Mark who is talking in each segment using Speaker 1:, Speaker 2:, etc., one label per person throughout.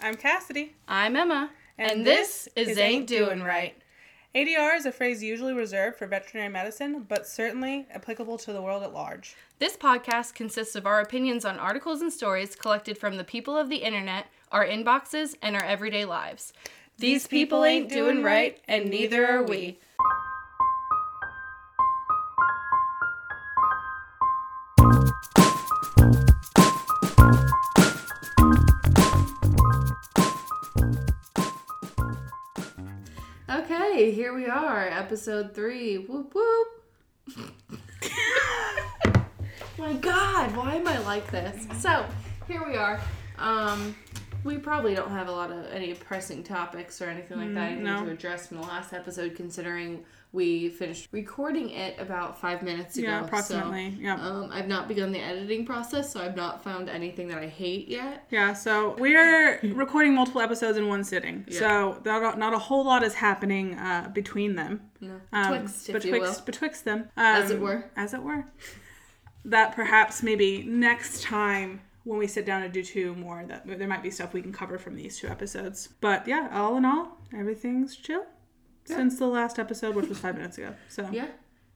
Speaker 1: I'm Cassidy.
Speaker 2: I'm Emma. And, this, is Ain't Doing Right.
Speaker 1: ADR is a phrase usually reserved for veterinary medicine, but certainly applicable to the world at large.
Speaker 2: This podcast consists of our opinions on articles and stories collected from the people of the internet, our inboxes, and our everyday lives. These people ain't doing right, and neither are we. Okay, here we are, episode three. Whoop whoop. My God, why am I like this? So here we are. Um, we probably don't have a lot of any pressing topics or anything like that. I
Speaker 1: no.
Speaker 2: to address from the last episode, considering we finished recording it about five minutes ago.
Speaker 1: Yeah, approximately.
Speaker 2: So,
Speaker 1: yeah.
Speaker 2: Um, I've not begun the editing process, so I've not found anything that I hate yet.
Speaker 1: Yeah, so we're recording multiple episodes in one sitting.
Speaker 2: Yeah.
Speaker 1: So not a, not a whole lot is happening uh, between them.
Speaker 2: No.
Speaker 1: Um,
Speaker 2: Twixt,
Speaker 1: betwixt,
Speaker 2: you will.
Speaker 1: betwixt them. Um,
Speaker 2: As it were.
Speaker 1: As it were. That perhaps maybe next time when we sit down to do two more, that there might be stuff we can cover from these two episodes. But yeah, all in all, everything's chill since the last episode, which was five minutes ago. So
Speaker 2: Yeah.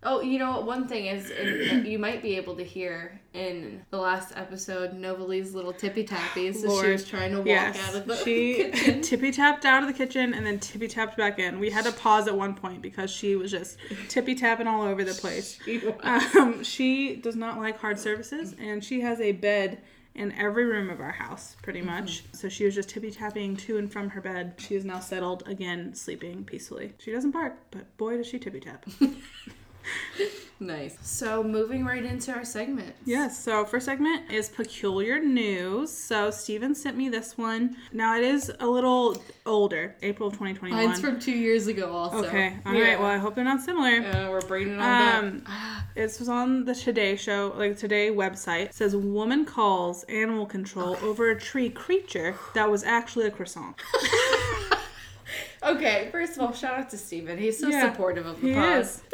Speaker 2: Oh, you know? One thing is, in, you might be able to hear in the last episode Novali's little tippy tappies as she was trying to walk
Speaker 1: Yes,
Speaker 2: out of the
Speaker 1: she
Speaker 2: kitchen.
Speaker 1: tippy tapped out of the kitchen and then tippy tapped back in. We had to pause at one point because she was just tippy tapping all over the place. Um, she does not like hard surfaces, and she has a bed in every room of our house, pretty mm-hmm. much. So she was just tippy tapping to and from her bed. She is now settled again, sleeping peacefully. She doesn't bark, but boy, does she tippy tap.
Speaker 2: Nice. So moving right into our segment.
Speaker 1: Yes, so first segment is peculiar news. So Steven sent me this one. Now it is a little older, April of 2021.
Speaker 2: Mine's from two years ago, also.
Speaker 1: Okay, all right.
Speaker 2: Yeah.
Speaker 1: Well, I hope they're not similar.
Speaker 2: Uh, we're bringing it on
Speaker 1: Um,
Speaker 2: back.
Speaker 1: This was on the Today Show, like Today website. It says woman calls animal control over a tree creature that was actually a croissant.
Speaker 2: Okay, first of all, shout out to Steven. He's so
Speaker 1: Yeah,
Speaker 2: supportive of the
Speaker 1: he
Speaker 2: pod.
Speaker 1: is.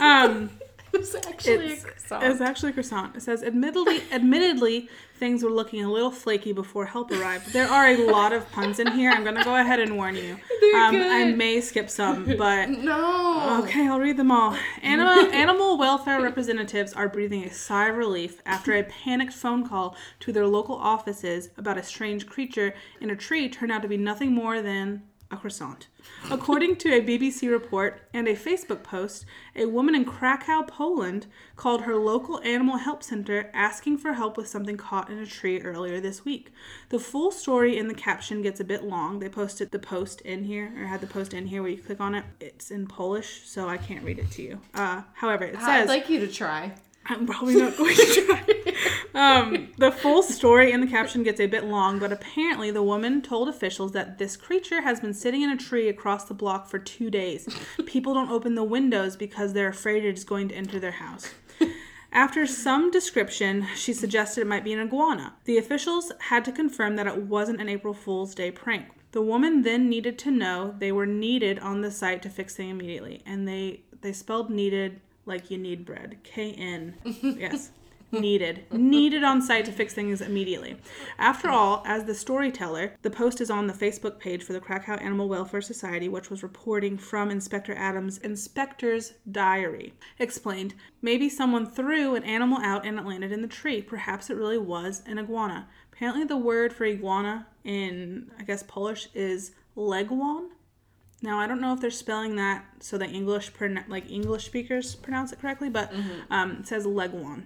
Speaker 1: Um,
Speaker 2: it's actually
Speaker 1: it's,
Speaker 2: a croissant.
Speaker 1: it's actually a croissant. It says, admittedly, admittedly, things were looking a little flaky before help arrived. There are a lot of puns in here. I'm gonna go ahead and warn you. Um, I may skip some, but
Speaker 2: no.
Speaker 1: Okay, I'll read them all. Animal, animal welfare representatives are breathing a sigh of relief after a panicked phone call to their local offices about a strange creature in a tree turned out to be nothing more than a croissant. According to a BBC report and a Facebook post, a woman in Krakow, Poland, called her local animal help center asking for help with something caught in a tree earlier this week. The full story in the caption gets a bit long. They posted the post in here, or had the post in here where you click on it. It's in Polish, so I can't read it to you. Uh, however, it says I'd
Speaker 2: like you to try.
Speaker 1: I'm probably not going to try. um, the full story in the caption gets a bit long, but apparently the woman told officials that this creature has been sitting in a tree across the block for two days. People don't open the windows because they're afraid it is going to enter their house. After some description, she suggested it might be an iguana. The officials had to confirm that it wasn't an April Fool's Day prank. The woman then needed to know they were needed on the site to fix things immediately, and they they spelled needed like you need bread. K N. Yes. Needed. Needed on site to fix things immediately. After all, as the storyteller, the post is on the Facebook page for the Krakow Animal Welfare Society, which was reporting from Inspector Adams' Inspector's Diary. Explained, maybe someone threw an animal out and it landed in the tree. Perhaps it really was an iguana. Apparently, the word for iguana in, I guess, Polish is legwan. Now I don't know if they're spelling that so that English like English speakers pronounce it correctly, but um, it says legwan.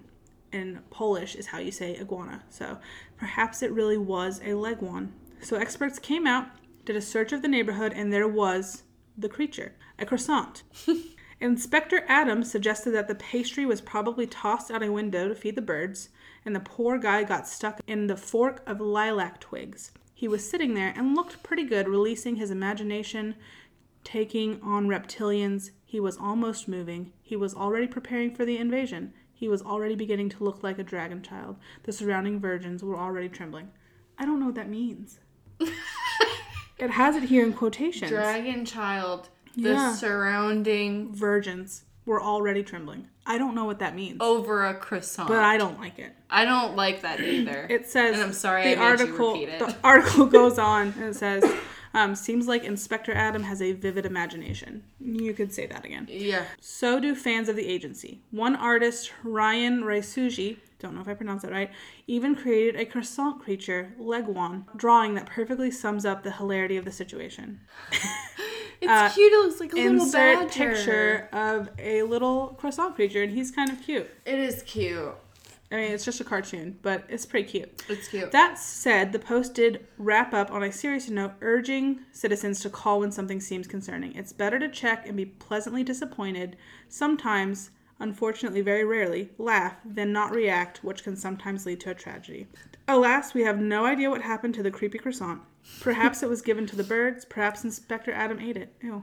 Speaker 1: In Polish is how you say iguana. So perhaps it really was a legwan. So experts came out, did a search of the neighborhood, and there was the creature, a croissant. Inspector Adams suggested that the pastry was probably tossed out a window to feed the birds, and the poor guy got stuck in the fork of lilac twigs. He was sitting there and looked pretty good, releasing his imagination, taking on reptilians. He was almost moving. He was already preparing for the invasion. He was already beginning to look like a dragon child. The surrounding virgins were already trembling. I don't know what that means. it has it here in quotations.
Speaker 2: Dragon child. The
Speaker 1: Yeah.
Speaker 2: surrounding.
Speaker 1: virgins. were already trembling. I don't know what that means,
Speaker 2: Over a croissant.
Speaker 1: but I don't like it.
Speaker 2: I don't like that either.
Speaker 1: It says
Speaker 2: And I'm sorry
Speaker 1: the
Speaker 2: I made you
Speaker 1: article
Speaker 2: repeat it.
Speaker 1: the article goes on and it says um, seems like Inspector Adam has a vivid imagination. You could say that again.
Speaker 2: yeah.
Speaker 1: So do fans of the agency. One artist, Ryan Raisuji, don't know if I pronounced that right, even created a croissant creature, Legwan, drawing that perfectly sums up the hilarity of the situation.
Speaker 2: It's cute. It looks like a little
Speaker 1: Uh, Insert
Speaker 2: badger.
Speaker 1: picture of a little croissant creature, and he's kind of cute.
Speaker 2: It is cute.
Speaker 1: I mean, it's just a cartoon, but it's pretty cute.
Speaker 2: It's cute.
Speaker 1: That said, the post did wrap up on a serious note, urging citizens to call when something seems concerning. It's better to check and be pleasantly disappointed, sometimes, unfortunately, very rarely, laugh, than not react, which can sometimes lead to a tragedy. Alas, we have no idea what happened to the creepy croissant. Perhaps it was given to the birds, perhaps Inspector Adam ate it. Ew.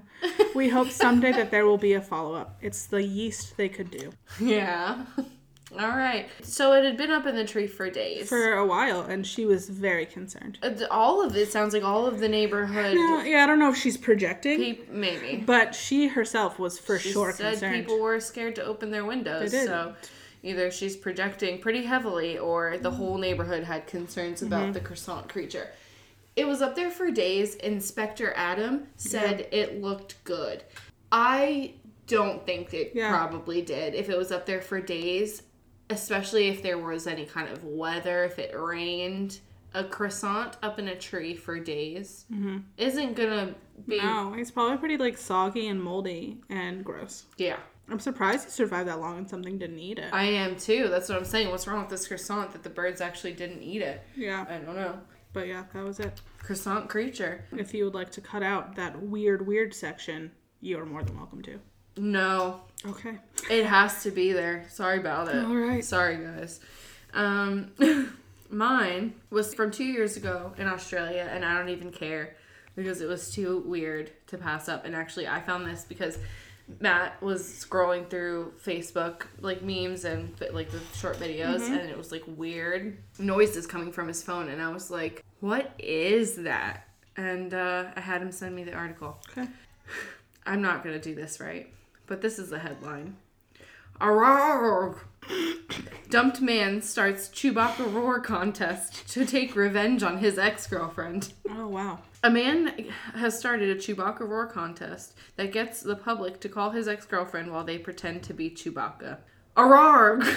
Speaker 1: We hope someday that there will be a follow up. It's the yeast they could do.
Speaker 2: yeah. All right. So it had been up in the tree for days.
Speaker 1: For a while, and she was very concerned.
Speaker 2: Uh, all of it sounds like all of the neighborhood.
Speaker 1: Now, yeah, I don't know if she's projecting.
Speaker 2: peop- maybe.
Speaker 1: But she herself was for
Speaker 2: She
Speaker 1: sure
Speaker 2: said
Speaker 1: concerned.
Speaker 2: people were scared to open their windows. So either she's projecting pretty heavily or the whole neighborhood had concerns about
Speaker 1: Mm-hmm.
Speaker 2: the croissant creature. It was up there for days. Inspector Adam said it looked good. I don't think it
Speaker 1: Yeah.
Speaker 2: probably did. If it was up there for days, especially if there was any kind of weather, if it rained, a croissant up in a tree for days mm-hmm. isn't gonna be.
Speaker 1: no, it's probably pretty like soggy and moldy and gross.
Speaker 2: Yeah.
Speaker 1: I'm surprised he survived that long and something didn't eat it.
Speaker 2: I am too. That's what I'm saying. What's wrong with this croissant that the birds actually didn't eat it?
Speaker 1: yeah,
Speaker 2: I don't know.
Speaker 1: but yeah, that was it.
Speaker 2: Croissant creature.
Speaker 1: If you would like to cut out that weird, weird section, you are more than welcome to.
Speaker 2: No,
Speaker 1: Okay.
Speaker 2: it has to be there. Sorry about it.
Speaker 1: All right.
Speaker 2: Sorry, guys. Um, mine was from two years ago in Australia, and I don't even care because it was too weird to pass up. And actually, I found this because Matt was scrolling through Facebook, like memes and like the short videos, and it was like weird noises coming from his phone. And I was like, what is that? And uh, I had him send me the article.
Speaker 1: Okay.
Speaker 2: I'm not gonna do this right, but this is the headline. Arrgh! Dumped man starts Chewbacca roar contest to take revenge on his ex-girlfriend.
Speaker 1: Oh wow.
Speaker 2: A man has started a Chewbacca roar contest that gets the public to call his ex-girlfriend while they pretend to be Chewbacca. Arrgh!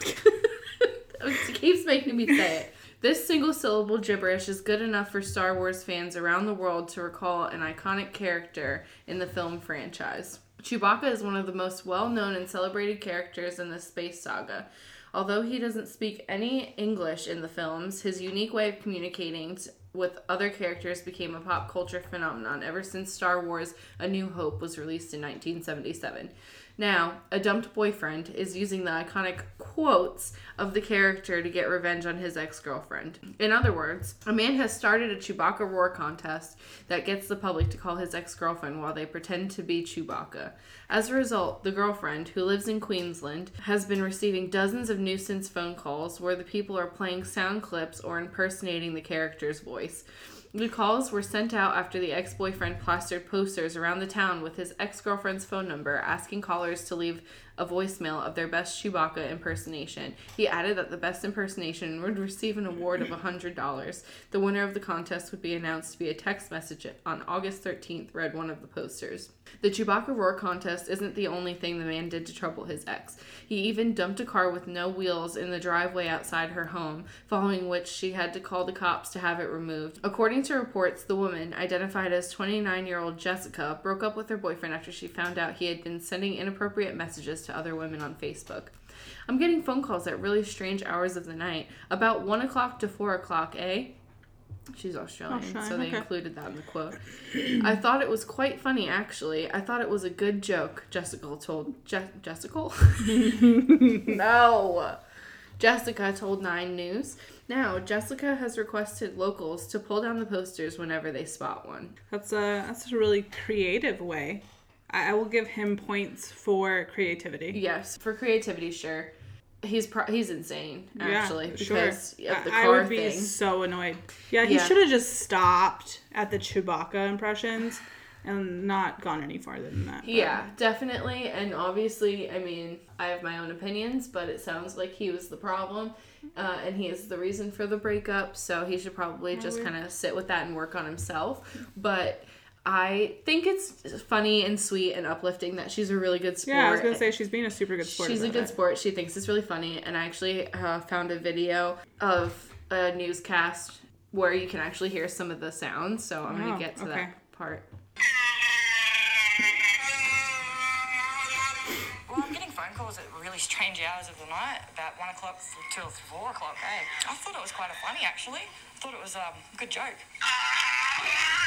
Speaker 2: it keeps making me say it. This single syllable gibberish is good enough for Star Wars fans around the world to recall an iconic character in the film franchise. Chewbacca is one of the most well known and celebrated characters in the space saga. Although he doesn't speak any English in the films, his unique way of communicating with other characters became a pop culture phenomenon ever since Star Wars A New Hope was released in 1977. Now, a dumped boyfriend is using the iconic quotes of the character to get revenge on his ex girlfriend. In other words, a man has started a Chewbacca roar contest that gets the public to call his ex girlfriend while they pretend to be Chewbacca. As a result, the girlfriend, who lives in Queensland, has been receiving dozens of nuisance phone calls where the people are playing sound clips or impersonating the character's voice. The calls were sent out after the ex boyfriend plastered posters around the town with his ex girlfriend's phone number, asking callers to leave a voicemail of their best Chewbacca impersonation. He added that the best impersonation would receive an award of $100. The winner of the contest would be announced via text message on August 13th, read one of the posters. The Chewbacca Roar contest isn't the only thing the man did to trouble his ex. He even dumped a car with no wheels in the driveway outside her home, following which she had to call the cops to have it removed. According to reports, the woman, identified as 29 year old Jessica, broke up with her boyfriend after she found out he had been sending inappropriate messages to other women on Facebook. I'm getting phone calls at really strange hours of the night, about 1 o'clock to 4 o'clock, eh? She's Australian, so they
Speaker 1: okay.
Speaker 2: included that in the quote. I thought it was quite funny, actually. I thought it was a good joke, Jessica told. Je- Jessica? no! Jessica told Nine News. Now, Jessica has requested locals to pull down the posters whenever they spot one.
Speaker 1: That's a that's a really creative way. I, I will give him points for creativity.
Speaker 2: Yes, for creativity, sure. He's pro- he's insane, actually,
Speaker 1: yeah,
Speaker 2: because
Speaker 1: sure.
Speaker 2: of the
Speaker 1: I-
Speaker 2: car
Speaker 1: I would be
Speaker 2: thing.
Speaker 1: so annoyed. Yeah, he
Speaker 2: Yeah.
Speaker 1: should have just stopped at the Chewbacca impressions. and not gone any farther than that. but-
Speaker 2: Yeah, definitely. And obviously, I mean, I have my own opinions, but it sounds like he was the problem. Uh, and he is the reason for the breakup, so he should probably just kind of sit with that and work on himself. But I think it's funny and sweet and uplifting that she's a really good sport.
Speaker 1: Yeah, I was gonna say she's being a super good sport.
Speaker 2: She's a good
Speaker 1: it.
Speaker 2: sport. She thinks it's really funny, and I actually uh, found a video of a newscast where you can actually hear some of the sounds. So I'm
Speaker 1: Oh,
Speaker 2: gonna get to
Speaker 1: okay.
Speaker 2: that part.
Speaker 3: Well, I'm getting phone calls at really strange hours of the night, about one o'clock till four o'clock. Hey, I thought it was quite a funny actually. I thought it was um, a good joke.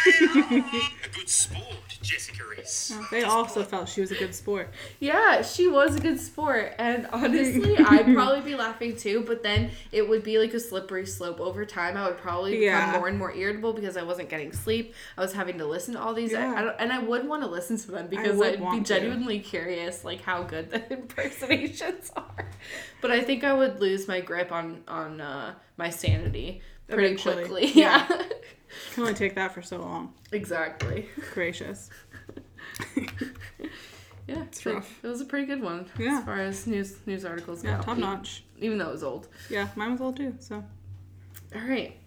Speaker 4: A good sport, Jessica is.
Speaker 1: They also felt she was a good sport.
Speaker 2: Yeah, she was a good sport, and honestly, I'd probably be laughing too. But then it would be like a slippery slope over time. I would probably become
Speaker 1: Yeah.
Speaker 2: more and more irritable because I wasn't getting sleep. I was having to listen to all these,
Speaker 1: Yeah.
Speaker 2: I, don't, and I would want to listen to them because
Speaker 1: would
Speaker 2: I'd be
Speaker 1: want to.
Speaker 2: genuinely curious, like how good the impersonations are. But I think I would lose my grip on on uh, my sanity pretty
Speaker 1: Eventually.
Speaker 2: quickly.
Speaker 1: Yeah.
Speaker 2: Yeah,
Speaker 1: Can only take that for so long.
Speaker 2: exactly.
Speaker 1: Gracious.
Speaker 2: Yeah,
Speaker 1: It's rough.
Speaker 2: It was a pretty good one
Speaker 1: Yeah.
Speaker 2: as far as news news articles go.
Speaker 1: Yeah, top
Speaker 2: e-
Speaker 1: notch.
Speaker 2: Even though it was old.
Speaker 1: Yeah, mine was old too. So
Speaker 2: All right.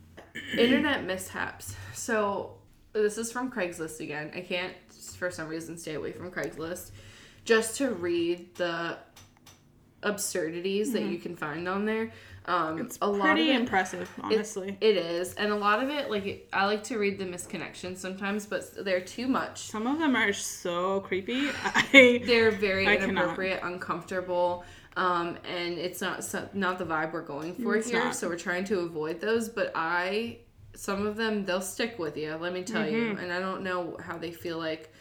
Speaker 2: Internet mishaps. So this is from Craigslist again. I can't for some reason stay away from Craigslist just to read the absurdities that mm-hmm. you can find on there. Um,
Speaker 1: it's
Speaker 2: a lot of
Speaker 1: pretty
Speaker 2: it,
Speaker 1: impressive, honestly.
Speaker 2: it is, and a lot of it, like it- I like to read the misconnections sometimes, but they're too much.
Speaker 1: Some of them are so creepy. I
Speaker 2: They're very
Speaker 1: I cannot.
Speaker 2: inappropriate, uncomfortable, um, and it's not so, not the vibe we're going for
Speaker 1: It's
Speaker 2: here.
Speaker 1: not.
Speaker 2: So we're trying to avoid those. But I, some of them, they'll stick with you. Let me tell
Speaker 1: Mm-hmm.
Speaker 2: you. And I don't know how they feel like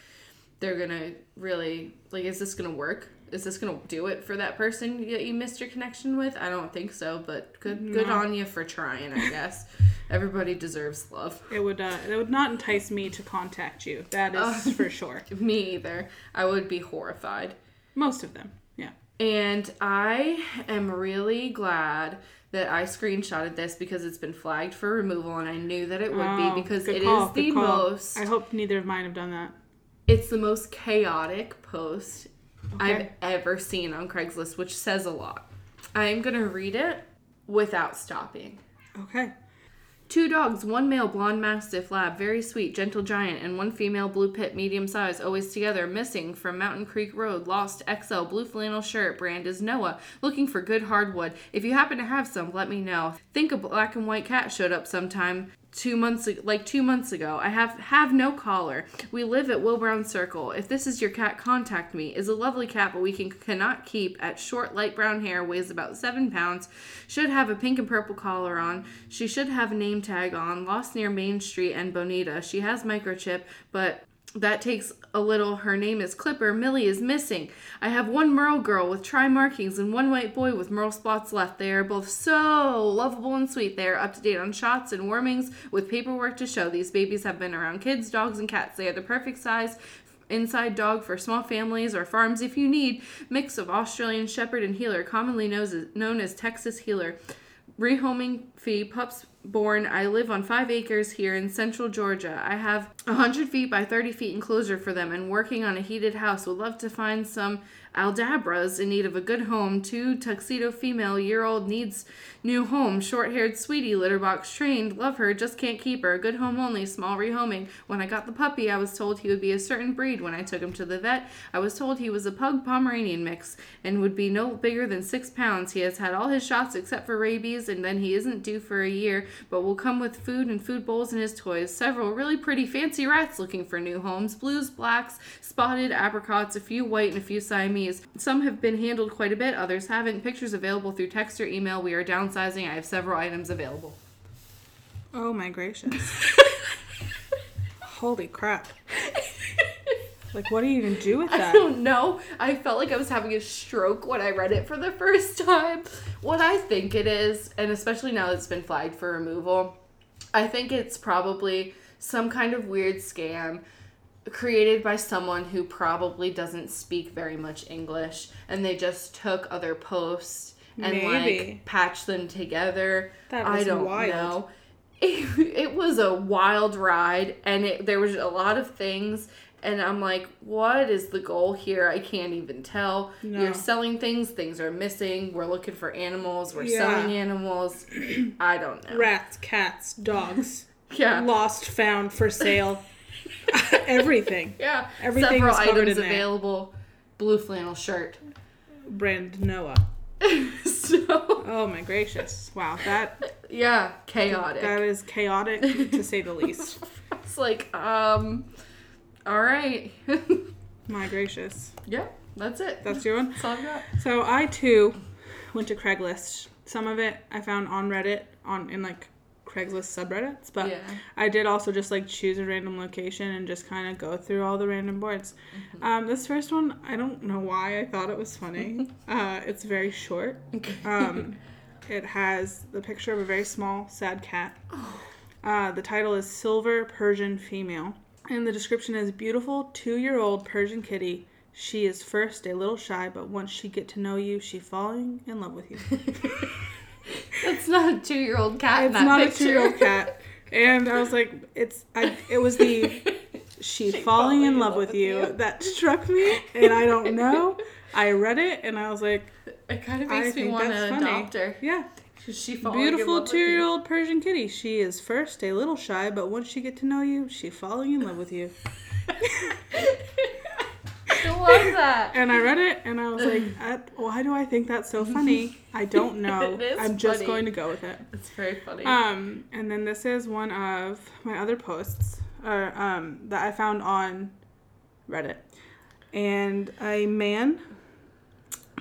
Speaker 2: they're gonna really like. Is this gonna work? Is this gonna do it for that person that you missed your connection with? I don't think so. But good, good on you for trying. I guess everybody deserves love.
Speaker 1: it would uh, it would not entice me to contact you. That is for sure.
Speaker 2: Me either. I would be horrified.
Speaker 1: Most of them. Yeah.
Speaker 2: And I am really glad that I screenshotted this because it's been flagged for removal and I knew that it would
Speaker 1: Oh,
Speaker 2: be because it is
Speaker 1: call,
Speaker 2: the
Speaker 1: call.
Speaker 2: most
Speaker 1: I hope neither of mine have done that.
Speaker 2: it's the most chaotic post I've ever seen on Craigslist, which says a lot. I am going to read it without stopping.
Speaker 1: Okay.
Speaker 2: Two dogs, one male blonde mastiff lab, very sweet, gentle giant, and one female blue pit, medium size, always together, missing from Mountain Creek Road. Lost XL blue flannel shirt, brand is Noah. Looking for good hardwood. If you happen to have some, let me know. Think a black and white cat showed up sometime two months like two months ago. I have have no collar. We live at Will Brown Circle. If this is your cat, contact me. Is a lovely cat, but we can cannot keep. At short light brown hair, weighs about seven pounds. Should have a pink and purple collar on. She should have a name tag on. Lost near Main Street and Bonita. She has microchip, but that takes a little. Her name is Clipper. Millie is missing. I have one Merle girl with tri markings and one white boy with Merle spots left. They are both so lovable and sweet. They are up to date on shots and warmings with paperwork to show. These babies have been around kids, dogs, and cats. They are the perfect size. Inside dog for small families or farms if you need. Mix of Australian Shepherd and Heeler, commonly known as, known as Texas Heeler. Rehoming fee, pups born. I live on five acres here in central Georgia. I have a 100 feet by 30 feet enclosure for them and working on a heated house. Would love to find some Aldabras in need of a good home. Two tuxedo female year old needs new home. Short haired sweetie, litter box trained. Love her, just can't keep her. Good home only, small rehoming. When I got the puppy, I was told he would be a certain breed. When I took him to the vet, I was told he was a pug Pomeranian mix and would be no bigger than six pounds. He has had all his shots except for rabies, and then he isn't due for a year, but will come with food and food bowls and his toys. Several really pretty fancy rats looking for new homes blues, blacks, spotted, apricots, a few white, and a few Siamese. Some have been handled quite a bit, others haven't. Pictures available through text or email. We are downsizing. I have several items available.
Speaker 1: Oh my gracious. Holy crap. Like, what do you even do with that?
Speaker 2: I don't know. I felt like I was having a stroke when I read it for the first time. What I think it is, and especially now that it's been flagged for removal, I think it's probably some kind of weird scam created by someone who probably doesn't speak very much English and they just took other posts and
Speaker 1: Maybe.
Speaker 2: like patched them together.
Speaker 1: That
Speaker 2: I
Speaker 1: was
Speaker 2: don't
Speaker 1: wild.
Speaker 2: know. It, it was a wild ride and it, there was a lot of things And I'm like, what is the goal here? I can't even tell.
Speaker 1: No.
Speaker 2: You're selling things, things are missing. We're looking for animals, we're
Speaker 1: Yeah.
Speaker 2: selling animals. I don't know.
Speaker 1: Rats, cats, dogs,
Speaker 2: Yeah.
Speaker 1: lost, found, for sale, everything.
Speaker 2: Yeah.
Speaker 1: Everything
Speaker 2: Several
Speaker 1: is
Speaker 2: items
Speaker 1: there.
Speaker 2: available. Blue flannel shirt.
Speaker 1: Brand Noah.
Speaker 2: so,
Speaker 1: Oh my gracious! Wow, that
Speaker 2: yeah, chaotic.
Speaker 1: that is chaotic to say the least.
Speaker 2: It's like, um, all right.
Speaker 1: My gracious.
Speaker 2: yeah, that's it.
Speaker 1: That's your one.
Speaker 2: That's all I've got.
Speaker 1: So I too went to Craigslist. Some of it I found on Reddit on in like Craigslist subreddits, but
Speaker 2: Yeah.
Speaker 1: I did also just like choose a random location and just kind of go through all the random boards. Um, this first one, I don't know why I thought it was funny. uh, it's very short. Um, it has the picture of a very small, sad cat. Uh, the title is Silver Persian Female. And the description is Beautiful two year old Persian kitty. She is first a little shy, but once she get to know you, she falling in love with you.
Speaker 2: That's not a two year old cat
Speaker 1: it's not
Speaker 2: picture.
Speaker 1: a two year old cat. And I was like, it's I it was the she, falling in love with you that struck me and I don't know. I read it and I was like,
Speaker 2: It kind of
Speaker 1: I
Speaker 2: makes me want to adopt her.
Speaker 1: Yeah.
Speaker 2: She
Speaker 1: Beautiful two-year-old Persian kitty. She is first a little shy, but once she get to know you, she falling in love with you.
Speaker 2: I love that.
Speaker 1: And I read it and I was like, I, why do I think that's so funny? I don't know. I'm just
Speaker 2: funny.
Speaker 1: going to go with it.
Speaker 2: It's very funny.
Speaker 1: Um, and then this is one of my other posts uh, um, that I found on Reddit. And a man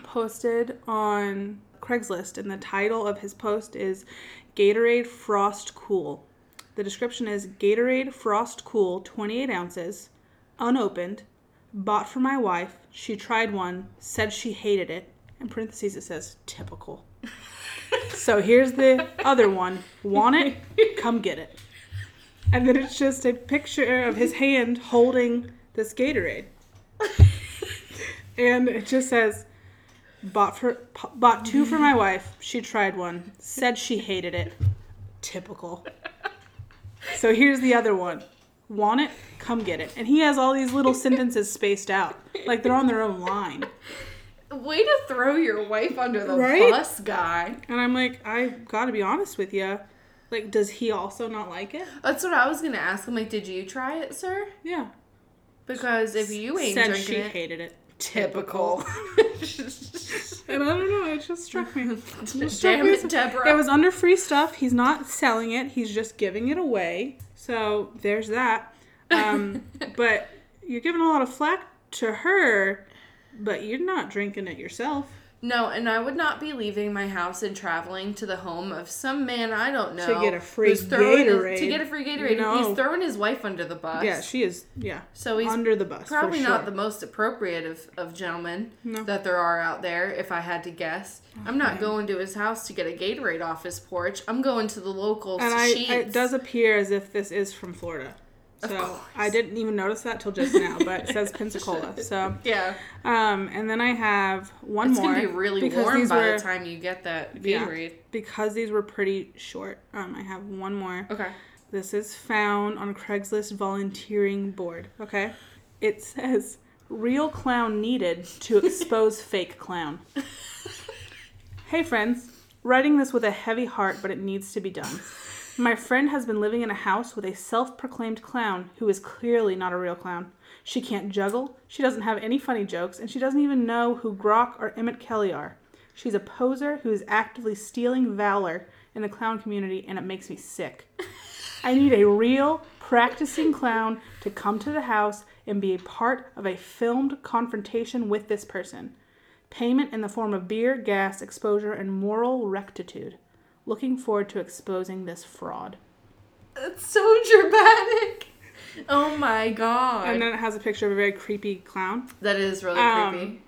Speaker 1: posted on Craigslist, and the title of his post is Gatorade Frost Cool. The description is Gatorade Frost Cool, 28 ounces, unopened, bought for my wife. She tried one, said she hated it. In parentheses, it says typical. So here's the other one. Want it? Come get it. And then it's just a picture of his hand holding this Gatorade. And it just says, bought for bought two for my wife. She tried one. Said she hated it. Typical. So here's the other one. Want it? Come get it. And he has all these little sentences spaced out. Like they're on their own line.
Speaker 2: Way to throw your wife under the
Speaker 1: Right?
Speaker 2: bus, guy.
Speaker 1: And I'm like, I gotta be honest with you. Like, does he also not like it?
Speaker 2: That's what I was gonna ask him. Like, did you try it, sir?
Speaker 1: Yeah.
Speaker 2: Because if you ain't
Speaker 1: Said
Speaker 2: drinking
Speaker 1: she
Speaker 2: it,
Speaker 1: hated it.
Speaker 2: Typical.
Speaker 1: And I don't know, it just struck me. It just struck
Speaker 2: Damn
Speaker 1: me
Speaker 2: it, Deborah.
Speaker 1: It was under free stuff. He's not selling it. He's just giving it away. So there's that. Um, but you're giving a lot of flack to her, but you're not drinking it yourself.
Speaker 2: No, and I would not be leaving my house and traveling to the home of some man I don't know to
Speaker 1: get a free
Speaker 2: throwing his-
Speaker 1: Gatorade.
Speaker 2: to get a free Gatorade.
Speaker 1: No.
Speaker 2: He's throwing his wife under the bus.
Speaker 1: Yeah, she is. Yeah,
Speaker 2: so he's
Speaker 1: under the bus.
Speaker 2: probably not the most appropriate of, of gentlemen
Speaker 1: No.
Speaker 2: that there are out there. If I had to guess, I'm not going to his house to get a Gatorade off his porch. I'm going to the local
Speaker 1: And I, it does appear as if this is from Florida. So. I didn't even notice that till just now, but it says Pensacola. So,
Speaker 2: Yeah,
Speaker 1: um, and then I have one
Speaker 2: it's
Speaker 1: more.
Speaker 2: gonna be really warm by
Speaker 1: were-
Speaker 2: the time you get that
Speaker 1: Yeah. Because these were pretty short. Um, I have one more.
Speaker 2: Okay.
Speaker 1: This is found on Craigslist volunteering board. Okay, it says "real clown needed to expose fake clown." hey friends, writing this with a heavy heart, but it needs to be done. My friend has been living in a house with a self-proclaimed clown who is clearly not a real clown. She can't juggle, she doesn't have any funny jokes, and she doesn't even know who Grock or Emmett Kelly are. She's a poser who is actively stealing valor in the clown community, and it makes me sick. I need a real, practicing clown to come to the house and be a part of a filmed confrontation with this person. Payment in the form of beer, gas, exposure, and moral rectitude. Looking forward to exposing this fraud.
Speaker 2: It's so dramatic. Oh my god.
Speaker 1: And then it has a picture of a very creepy clown.
Speaker 2: that is really
Speaker 1: Um,
Speaker 2: creepy.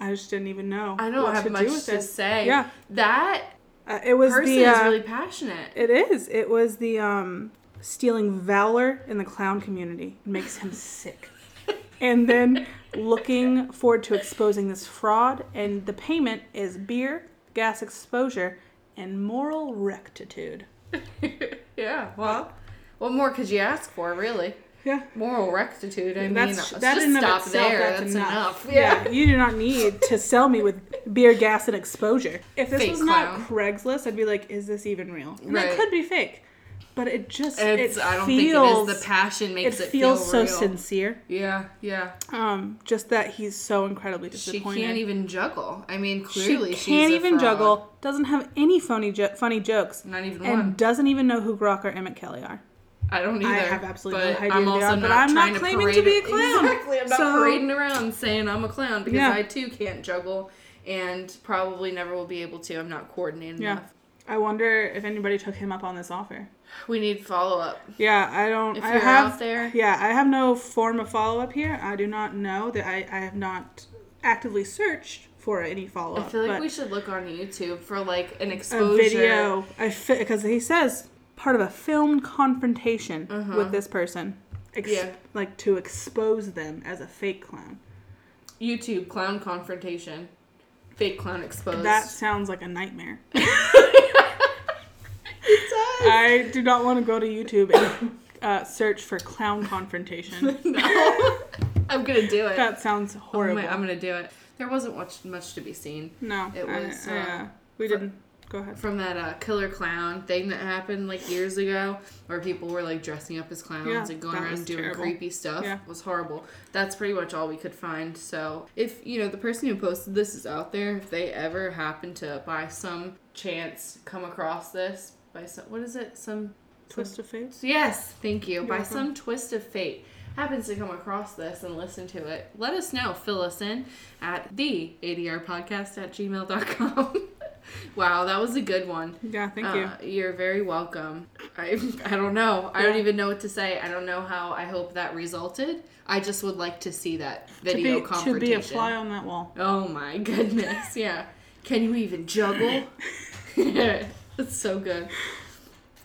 Speaker 1: I just didn't even know.
Speaker 2: I don't
Speaker 1: what
Speaker 2: have
Speaker 1: to
Speaker 2: much
Speaker 1: do with
Speaker 2: to
Speaker 1: it.
Speaker 2: say.
Speaker 1: Yeah,
Speaker 2: That
Speaker 1: uh, it was
Speaker 2: person
Speaker 1: the.
Speaker 2: is
Speaker 1: uh,
Speaker 2: really passionate.
Speaker 1: It is. It was the um, stealing valor in the clown community. It makes him sick. And then looking forward to exposing this fraud, and the payment is beer, gas exposure, and moral rectitude.
Speaker 2: yeah, well, what more could you ask for, really?
Speaker 1: Yeah.
Speaker 2: Moral rectitude. I mean,
Speaker 1: That's that
Speaker 2: just
Speaker 1: in and of
Speaker 2: stop
Speaker 1: itself.
Speaker 2: there.
Speaker 1: That's,
Speaker 2: That's,
Speaker 1: enough.
Speaker 2: enough.
Speaker 1: Yeah. you do not need to sell me with beer, gas, and exposure. If this
Speaker 2: Fake
Speaker 1: was
Speaker 2: clown.
Speaker 1: not Craigslist, I'd be like, "Is this even real?" And
Speaker 2: Right.
Speaker 1: it could be fake, but it just
Speaker 2: It's,
Speaker 1: it
Speaker 2: I don't
Speaker 1: feels
Speaker 2: think it is. The passion
Speaker 1: it
Speaker 2: makes it,
Speaker 1: feels
Speaker 2: feel
Speaker 1: so
Speaker 2: real.
Speaker 1: sincere.
Speaker 2: Yeah, yeah.
Speaker 1: Um, just that he's so incredibly disappointed.
Speaker 2: She can't even juggle. I mean, clearly She can't
Speaker 1: even juggle. Doesn't have any funny jo- funny jokes.
Speaker 2: Not even
Speaker 1: and
Speaker 2: one.
Speaker 1: doesn't even know who Grock or Emmett Kelly are.
Speaker 2: I don't either.
Speaker 1: I have absolutely no idea
Speaker 2: I'm also
Speaker 1: are, but
Speaker 2: not
Speaker 1: I'm not
Speaker 2: trying
Speaker 1: claiming
Speaker 2: parade
Speaker 1: to be a clown.
Speaker 2: Exactly. I'm not
Speaker 1: So-
Speaker 2: parading around saying I'm a clown because
Speaker 1: Yeah.
Speaker 2: I too can't juggle and probably never will be able to. I'm not coordinated
Speaker 1: Yeah.
Speaker 2: enough.
Speaker 1: I wonder if anybody took him up on this offer.
Speaker 2: We need follow up.
Speaker 1: Yeah, I don't.
Speaker 2: If
Speaker 1: I
Speaker 2: you're
Speaker 1: have,
Speaker 2: out there.
Speaker 1: Yeah, I have no form of follow up here. I do not know that I, I have not actively searched for any follow up.
Speaker 2: I feel like we should look on YouTube for like an exposure a
Speaker 1: video. I fit because he says part of a filmed confrontation with this person. Ex-
Speaker 2: Uh-huh. Yeah.
Speaker 1: Like to expose them as a fake clown.
Speaker 2: YouTube clown confrontation. Fake clown exposed.
Speaker 1: That sounds like a nightmare. I do not want to go to YouTube and uh, search for clown confrontation.
Speaker 2: no. I'm gonna do it.
Speaker 1: That sounds
Speaker 2: Oh
Speaker 1: horrible.
Speaker 2: my- I'm gonna do it. There wasn't much much to be seen
Speaker 1: no,
Speaker 2: It was,
Speaker 1: I,
Speaker 2: uh,
Speaker 1: uh, we
Speaker 2: for-
Speaker 1: didn't. Go ahead.
Speaker 2: from that uh, killer clown thing that happened like years ago, where people were like dressing up as clowns
Speaker 1: Yeah,
Speaker 2: and going around doing
Speaker 1: terrible.
Speaker 2: creepy stuff.
Speaker 1: Yeah.
Speaker 2: It was horrible. That's pretty much all we could find. So if you know the person who posted this is out there, if they ever happen to by some chance come across this by some what is it some
Speaker 1: Twist of fate.
Speaker 2: Yes, thank you. By
Speaker 1: welcome.
Speaker 2: some twist of fate, happens to come across this and listen to it, let us know. Fill us in at the ADR podcast at gmail.com. wow, that was a good one.
Speaker 1: Yeah, thank
Speaker 2: Uh,
Speaker 1: you.
Speaker 2: You're very welcome. I, I don't know. I don't even know what to say. I don't know how I hope that resulted. I just would like to see that
Speaker 1: To
Speaker 2: video
Speaker 1: be, to be a fly on that wall.
Speaker 2: Oh my goodness. Yeah. Can you even juggle? That's so good.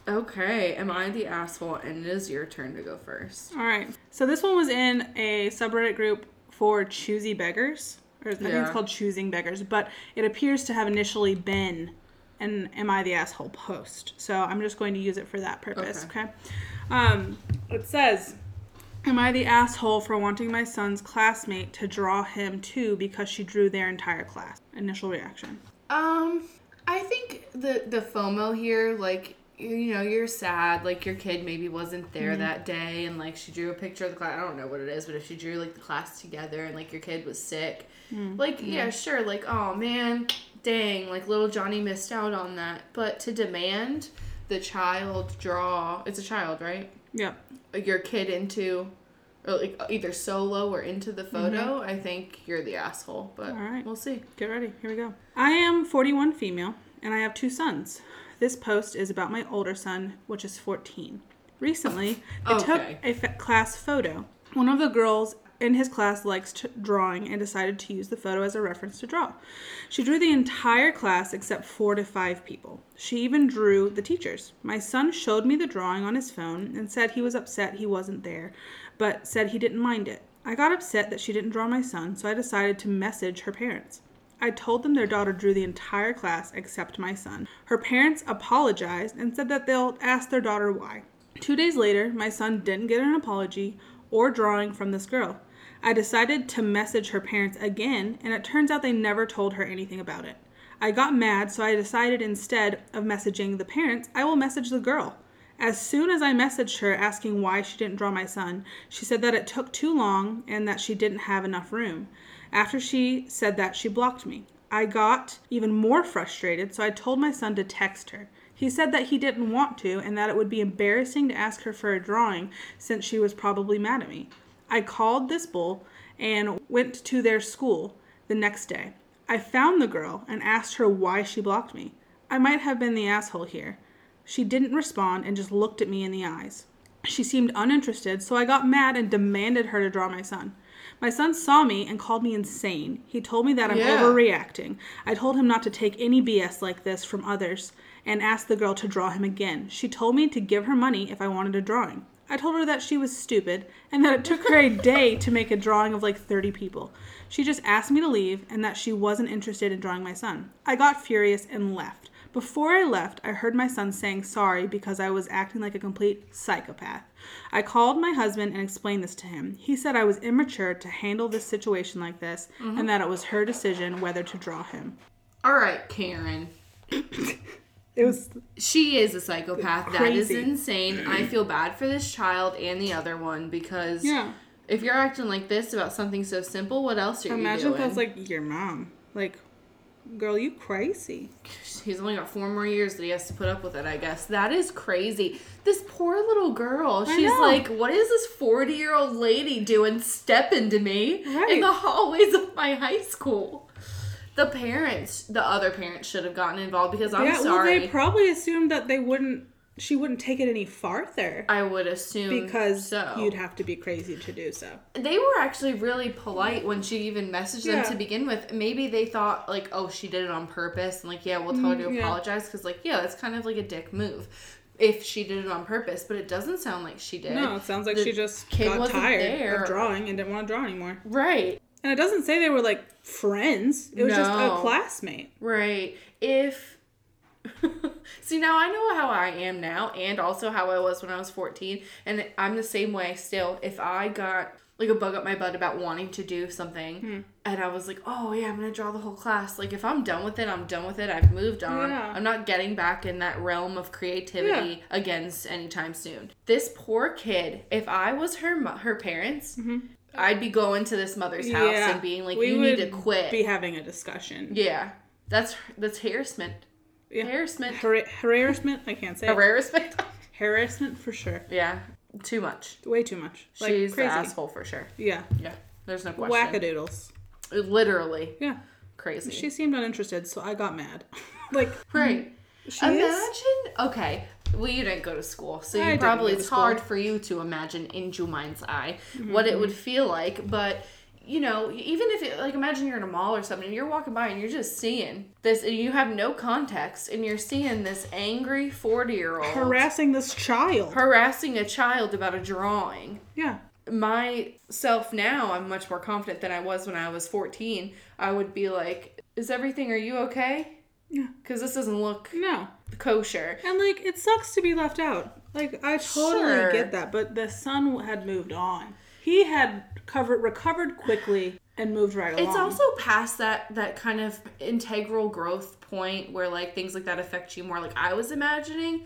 Speaker 2: Okay, am I the asshole? And it is your turn to go first.
Speaker 1: All right. So this one was in a subreddit group for choosy beggars, or I think
Speaker 2: Yeah.
Speaker 1: it's called choosing beggars, but it appears to have initially been an "Am I the asshole?" post. So I'm just going to use it for that purpose. Okay.
Speaker 2: Okay.
Speaker 1: Um, it says. Am I the asshole for wanting my son's classmate to draw him too because she drew their entire class? Initial reaction.
Speaker 2: Um, I think the the FOMO here, like you you know, you're sad, like your kid maybe wasn't there mm-hmm. that day, and like she drew a picture of the class. I don't know what it is, but if she drew like the class together, and like your kid was sick, mm-hmm. like yeah, mm-hmm. sure, like oh man, dang, like little Johnny missed out on that. But to demand the child draw, it's a child, right?
Speaker 1: Yeah.
Speaker 2: Your kid into. Or like either solo or into the photo, mm-hmm. I think you're the asshole. But
Speaker 1: All right.
Speaker 2: we'll see.
Speaker 1: Get ready. Here we go. I am 41 female and I have two sons. This post is about my older son, which is 14. Recently, I oh, took
Speaker 2: Okay.
Speaker 1: a fa- class photo. One of the girls in his class likes to drawing and decided to use the photo as a reference to draw. She drew the entire class except four to five people. She even drew the teachers. My son showed me the drawing on his phone and said he was upset he wasn't there, but said he didn't mind it. I got upset that she didn't draw my son, so I decided to message her parents. I told them their daughter drew the entire class except my son. Her parents apologized and said that they'll ask their daughter why. Two days later, my son didn't get an apology or drawing from this girl. I decided to message her parents again, and it turns out they never told her anything about it. I got mad, so I decided instead of messaging the parents, I will message the girl. As soon as I messaged her asking why she didn't draw my son, she said that it took too long and that she didn't have enough room. After she said that, she blocked me. I got even more frustrated, so I told my son to text her. He said that he didn't want to and that it would be embarrassing to ask her for a drawing since she was probably mad at me. I called this bull and went to their school the next day. I found the girl and asked her why she blocked me. I might have been the asshole here. She didn't respond and just looked at me in the eyes. She seemed uninterested, so I got mad and demanded her to draw my son. My son saw me and called me insane. He told me that I'm
Speaker 2: Yeah.
Speaker 1: overreacting. I told him not to take any BS like this from others and asked the girl to draw him again. She told me to give her money if I wanted a drawing. I told her that she was stupid and that it took her a day to make a drawing of like 30 people. She just asked me to leave and that she wasn't interested in drawing my son. I got furious and left. Before I left, I heard my son saying sorry because I was acting like a complete psychopath. I called my husband and explained this to him. He said I was immature to handle this situation like this and that it was her decision whether to draw him.
Speaker 2: All right, Karen.
Speaker 1: It was
Speaker 2: She is a psychopath. That is insane. I feel bad for this child and the other one because
Speaker 1: yeah.
Speaker 2: if you're acting like this about something so simple, what else are you
Speaker 1: Imagine
Speaker 2: doing?
Speaker 1: if that's like your mom. Like, girl, you crazy.
Speaker 2: He's only got four more years that he has to put up with it, I guess. That is crazy. This poor little girl.
Speaker 1: I
Speaker 2: She's
Speaker 1: know.
Speaker 2: like, what is this 40 year old lady doing stepping to me
Speaker 1: Right.
Speaker 2: in the hallways of my high school? The parents, the other parents should have gotten involved because I'm
Speaker 1: yeah, well,
Speaker 2: sorry.
Speaker 1: they probably assumed that they wouldn't. She wouldn't take it any farther
Speaker 2: I would assume
Speaker 1: because
Speaker 2: so.
Speaker 1: you'd have to be crazy to do so.
Speaker 2: they were actually really polite when she even messaged them
Speaker 1: Yeah.
Speaker 2: to begin with. Maybe they thought like, oh, she did it on purpose, and like, yeah, we'll tell her to
Speaker 1: Mm, yeah.
Speaker 2: apologize because like, yeah, that's kind of like a dick move if she did it on purpose. But it doesn't sound like she did.
Speaker 1: No, it sounds like
Speaker 2: The
Speaker 1: she just got tired
Speaker 2: there.
Speaker 1: of drawing and didn't want to draw anymore.
Speaker 2: Right,
Speaker 1: And it doesn't say they were like friends. It was just a classmate.
Speaker 2: right. If see now, I know how I am now, and also how I was when I was fourteen, and I'm the same way still. If I got like a bug up my butt about wanting to do something
Speaker 1: Hmm.
Speaker 2: and I was like, "Oh yeah, I'm going to draw the whole class." Like if I'm done with it, I'm done with it. I've moved on.
Speaker 1: Yeah.
Speaker 2: I'm not getting back in that realm of creativity against anytime soon. This poor kid, if I was her her parents, I'd be going to this mother's house and being like,
Speaker 1: Mm-hmm. we
Speaker 2: "You need to quit."
Speaker 1: Be having a discussion.
Speaker 2: yeah. That's that's harassment.
Speaker 1: Yeah.
Speaker 2: Harassment.
Speaker 1: Har- harassment? I can't say.
Speaker 2: Harassment.
Speaker 1: Harassment for sure.
Speaker 2: yeah. Too much.
Speaker 1: Way too much. Like
Speaker 2: She's
Speaker 1: crazy.
Speaker 2: the asshole for sure.
Speaker 1: Yeah.
Speaker 2: Yeah. There's no question.
Speaker 1: Wackadoodles.
Speaker 2: Literally
Speaker 1: Yeah.
Speaker 2: crazy.
Speaker 1: She seemed uninterested, so I got mad. like
Speaker 2: right. Imagine.
Speaker 1: is.
Speaker 2: Okay. Well, you didn't go to school, so you
Speaker 1: didn't
Speaker 2: probably it's.
Speaker 1: Mm-hmm.
Speaker 2: hard for you to imagine in Jumaine's eye what it would feel like. But you know, even if it like imagine you're in a mall or something, and you're walking by and you're just seeing this, and you have no context, and you're seeing this angry forty year old
Speaker 1: Harassing this child.
Speaker 2: harassing a child about a drawing.
Speaker 1: yeah.
Speaker 2: myself now i'm much more confident than i was when i was 14 i would be like is everything are you okay
Speaker 1: Yeah.
Speaker 2: because this doesn't look
Speaker 1: No.
Speaker 2: kosher
Speaker 1: And like it sucks to be left out. Like I totally
Speaker 2: Sure.
Speaker 1: get that, but the son had moved on. He had covered recovered quickly and moved right along.
Speaker 2: it's also past that that kind of integral growth point where like things like that affect you more like i was imagining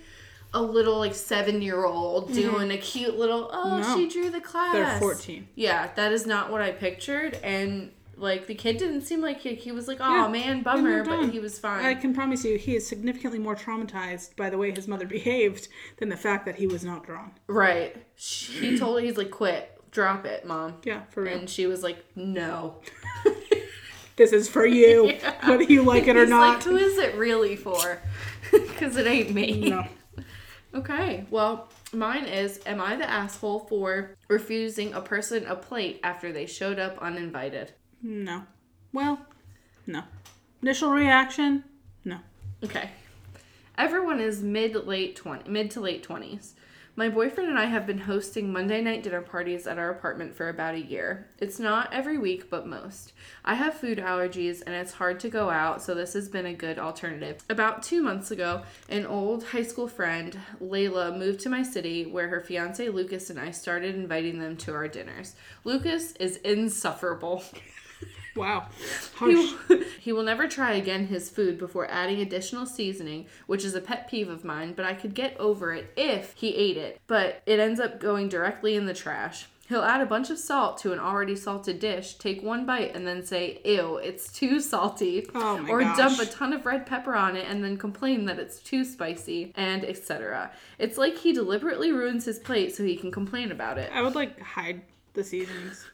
Speaker 2: a little like seven year old doing a cute little oh
Speaker 1: Mm-hmm. No.
Speaker 2: she drew the class
Speaker 1: They're 14.
Speaker 2: yeah that is not what i pictured and like the kid didn't seem like he, he was like oh
Speaker 1: Yeah,
Speaker 2: man bummer but he was fine
Speaker 1: I can promise you he is significantly more traumatized by the way his mother behaved than the fact that he was not drawn.
Speaker 2: Right. He told her, he's like, quit, drop it, mom.
Speaker 1: Yeah, for real.
Speaker 2: And she was like, no.
Speaker 1: this is for you, whether you like it or
Speaker 2: He's
Speaker 1: not.
Speaker 2: like, who is it really for? Because it ain't me.
Speaker 1: no.
Speaker 2: Okay, well, mine is Am I the asshole for refusing a person a plate after they showed up uninvited?
Speaker 1: No. Well, no. Initial reaction? No.
Speaker 2: Okay. Everyone is mid late 20 mid to late 20s. My boyfriend and I have been hosting Monday night dinner parties at our apartment for about a year. It's not every week, but most. I have food allergies and it's hard to go out, so this has been a good alternative. About 2 months ago, an old high school friend, Layla, moved to my city where her fiance Lucas and I started inviting them to our dinners. Lucas is insufferable.
Speaker 1: Wow.
Speaker 2: He,
Speaker 1: Harsh.
Speaker 2: will- he will never try again his food before adding additional seasoning, which is a pet peeve of mine, but I could get over it if he ate it. But it ends up going directly in the trash. He'll add a bunch of salt to an already salted dish, take one bite, and then say, Ew, it's too salty.
Speaker 1: Oh my
Speaker 2: or
Speaker 1: gosh.
Speaker 2: dump a ton of red pepper on it and then complain that it's too spicy, and etc. It's like he deliberately ruins his plate so he can complain about it.
Speaker 1: I would like hide the seasons.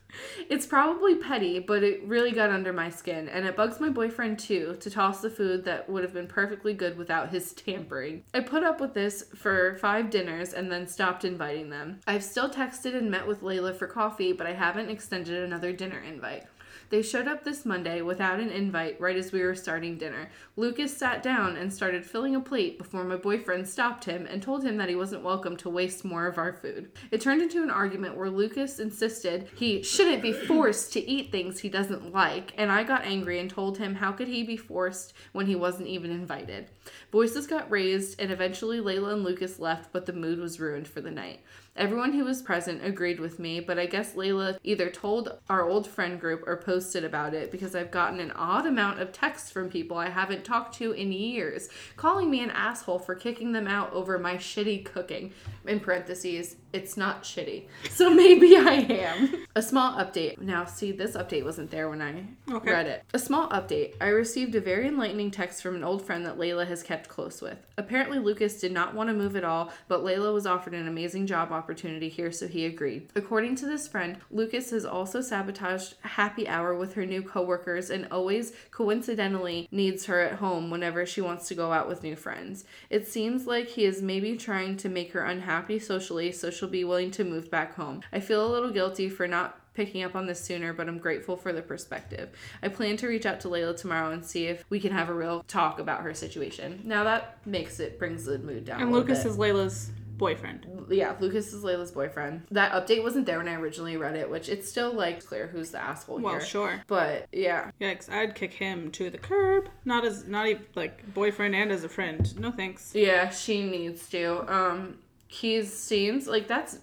Speaker 2: It's probably petty, but it really got under my skin, and it bugs my boyfriend too to toss the food that would have been perfectly good without his tampering. I put up with this for five dinners and then stopped inviting them. I've still texted and met with Layla for coffee, but I haven't extended another dinner invite. They showed up this Monday without an invite right as we were starting dinner. Lucas sat down and started filling a plate before my boyfriend stopped him and told him that he wasn't welcome to waste more of our food. It turned into an argument where Lucas insisted he shouldn't be forced to eat things he doesn't like, and I got angry and told him how could he be forced when he wasn't even invited. Voices got raised, and eventually Layla and Lucas left, but the mood was ruined for the night. Everyone who was present agreed with me, but I guess Layla either told our old friend group or posted about it because I've gotten an odd amount of texts from people I haven't talked to in years, calling me an asshole for kicking them out over my shitty cooking. In parentheses, it's not shitty. So maybe I am. A small update. Now, see, this update wasn't there when I
Speaker 1: Okay.
Speaker 2: read it. A small update. I received a very enlightening text from an old friend that Layla has kept close with. Apparently, Lucas did not want to move at all, but Layla was offered an amazing job opportunity here, so he agreed. According to this friend, Lucas has also sabotaged happy hour with her new coworkers and always coincidentally needs her at home whenever she wants to go out with new friends. It seems like he is maybe trying to make her unhappy socially so she'll be willing to move back home. I feel a little guilty for not picking up on this sooner, but I'm grateful for the perspective. I plan to reach out to Layla tomorrow and see if we can have a real talk about her situation. Now that makes it brings the mood down.
Speaker 1: And Lucas
Speaker 2: bit.
Speaker 1: is Layla's boyfriend.
Speaker 2: yeah, Lucas is Layla's boyfriend. That update wasn't there when I originally read it, which it's still like clear who's the asshole
Speaker 1: Well,
Speaker 2: here.
Speaker 1: sure.
Speaker 2: But yeah,
Speaker 1: Yikes! I'd kick him to the curb. Not as not even like boyfriend and as a friend. No thanks.
Speaker 2: Yeah, she needs to. Um, he seems like that's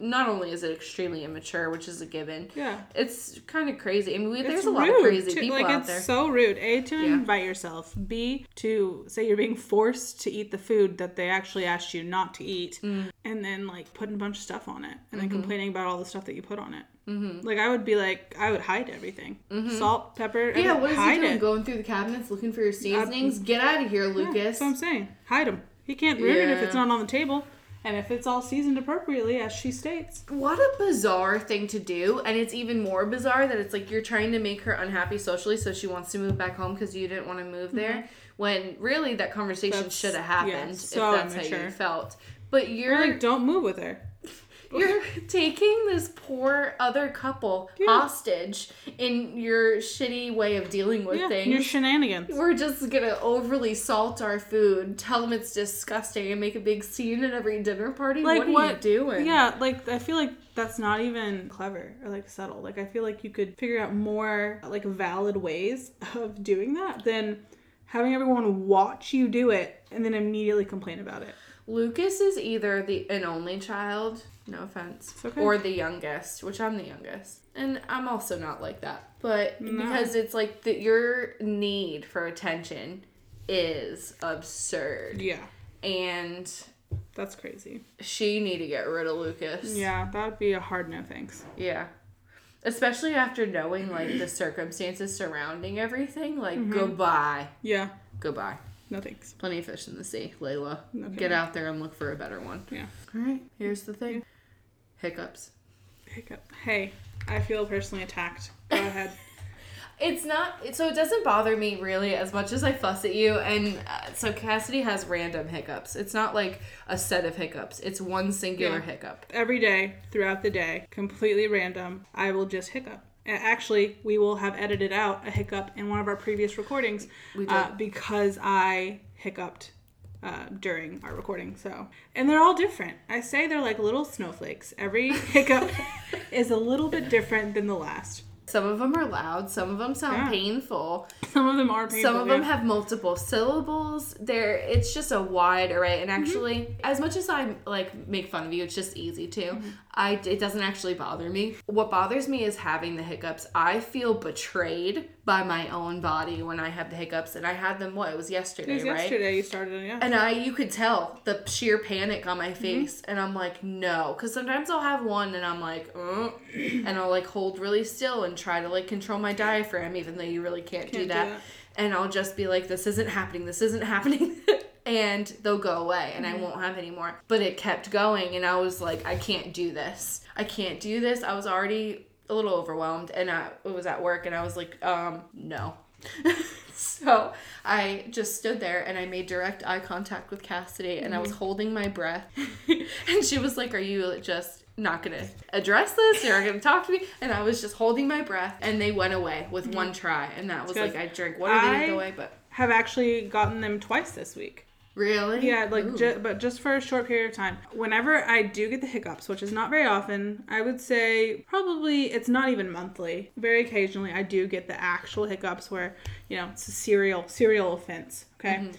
Speaker 2: not only is it extremely immature, which is a given.
Speaker 1: Yeah.
Speaker 2: It's kind of crazy. I mean, we, there's
Speaker 1: It's
Speaker 2: a lot of crazy
Speaker 1: too.
Speaker 2: people
Speaker 1: like
Speaker 2: out
Speaker 1: it's
Speaker 2: there.
Speaker 1: so rude. A to
Speaker 2: Yeah.
Speaker 1: invite yourself. B to say you're being forced to eat the food that they actually asked you not to eat,
Speaker 2: Mm.
Speaker 1: and then like putting a bunch of stuff on it, and
Speaker 2: Mm-hmm.
Speaker 1: then complaining about all the stuff that you put on it. Mm-hmm. Like I would be like, I would hide everything, salt, pepper.
Speaker 2: Mm-hmm. yeah, what is he doing?
Speaker 1: it.
Speaker 2: Going through the cabinets looking for your seasonings? Get out of here,
Speaker 1: Yeah,
Speaker 2: Lucas.
Speaker 1: that's what I'm saying. Hide them. He can't ruin it if it's not on the table, and if it's all seasoned appropriately, as she states.
Speaker 2: What a bizarre thing to do, and it's even more bizarre that it's like you're trying to make her unhappy socially, so she wants to move back home because you didn't want to move there. When really that conversation
Speaker 1: Mm-hmm.
Speaker 2: Should have
Speaker 1: yeah,
Speaker 2: happened
Speaker 1: so
Speaker 2: if that's how you felt. But you're
Speaker 1: Or like, don't move with her.
Speaker 2: you're taking this poor other couple
Speaker 1: Yeah.
Speaker 2: hostage in your shitty way of dealing with
Speaker 1: Yeah,
Speaker 2: things.
Speaker 1: your shenanigans.
Speaker 2: We're just gonna overly salt our food, tell them it's disgusting, and make a big scene at every dinner party.
Speaker 1: like
Speaker 2: what are
Speaker 1: what,
Speaker 2: you doing?
Speaker 1: Yeah, like I feel like that's not even clever or like subtle. Like I feel like you could figure out more like valid ways of doing that than having everyone watch you do it and then immediately complain about it.
Speaker 2: Lucas is either the an only child, no offense,
Speaker 1: okay.
Speaker 2: or the youngest, which I'm the youngest, and I'm also not like that. But because it's like that, your need for attention is absurd,
Speaker 1: Yeah,
Speaker 2: and
Speaker 1: that's crazy.
Speaker 2: she need to get rid of Lucas.
Speaker 1: Yeah, that would be a hard no thanks.
Speaker 2: Yeah. Especially after knowing like the circumstances surrounding everything, like
Speaker 1: Mm-hmm.
Speaker 2: goodbye,
Speaker 1: Yeah,
Speaker 2: goodbye.
Speaker 1: no thanks.
Speaker 2: Plenty of fish in the sea, Layla.
Speaker 1: Okay.
Speaker 2: Get out there and look for a better one.
Speaker 1: Yeah.
Speaker 2: All right, here's the thing. Hiccups.
Speaker 1: Hiccup. Hey, I feel personally attacked. Go ahead.
Speaker 2: It's not so it doesn't bother me really as much as I fuss at you and uh, so Cassidy has random hiccups. It's not like a set of hiccups. It's one singular
Speaker 1: Yeah.
Speaker 2: hiccup.
Speaker 1: Every day throughout the day, completely random, I will just hiccup. A- Actually, we will have edited out a hiccup in one of our previous recordings
Speaker 2: We did.
Speaker 1: uh, because I hiccuped uh, during our recording. So, and they're all different. I say they're like little snowflakes. Every hiccup is a little bit different than the last.
Speaker 2: Some of them are loud, some of them sound
Speaker 1: Yeah.
Speaker 2: painful.
Speaker 1: Some of them are painful.
Speaker 2: Some of them
Speaker 1: yeah.
Speaker 2: have multiple syllables. There, it's just a wide array. And mm-hmm. actually, as much as I like make fun of you, it's just easy to. Mm-hmm. I it doesn't actually bother me. What bothers me is having the hiccups. I feel betrayed by my own body when I have the hiccups, and I had them. What it was yesterday,
Speaker 1: It was
Speaker 2: right?
Speaker 1: yesterday you started yeah.
Speaker 2: And I, you could tell the sheer panic on my mm-hmm. face, and I'm like, no, because sometimes I'll have one, and I'm like, uh, and I'll like hold really still and try to like control my diaphragm, even though you really can't, do,
Speaker 1: Can't do
Speaker 2: that.
Speaker 1: that.
Speaker 2: And I'll just be like, this isn't happening, this isn't happening, and they'll go away, and I won't have any more. But it kept going, and I was like, I can't do this. I can't do this. I was already a little overwhelmed, and I was at work, and I was like, um, no. so I just stood there and I made direct eye contact with Cassidy and I was holding my breath. and she was like, Are you just not gonna address this. You're not gonna talk to me. And I was just holding my breath, and they went away with one try, and that was like I drank water, they
Speaker 1: I-
Speaker 2: didn't go away, but
Speaker 1: Have actually gotten them twice this week.
Speaker 2: really,
Speaker 1: Yeah, like, ju- but just for a short period of time. Whenever I do get the hiccups, which is not very often, I would say probably it's not even monthly. Very occasionally, I do get the actual hiccups where you know it's a serial serial offense. Okay,
Speaker 2: Mm-hmm.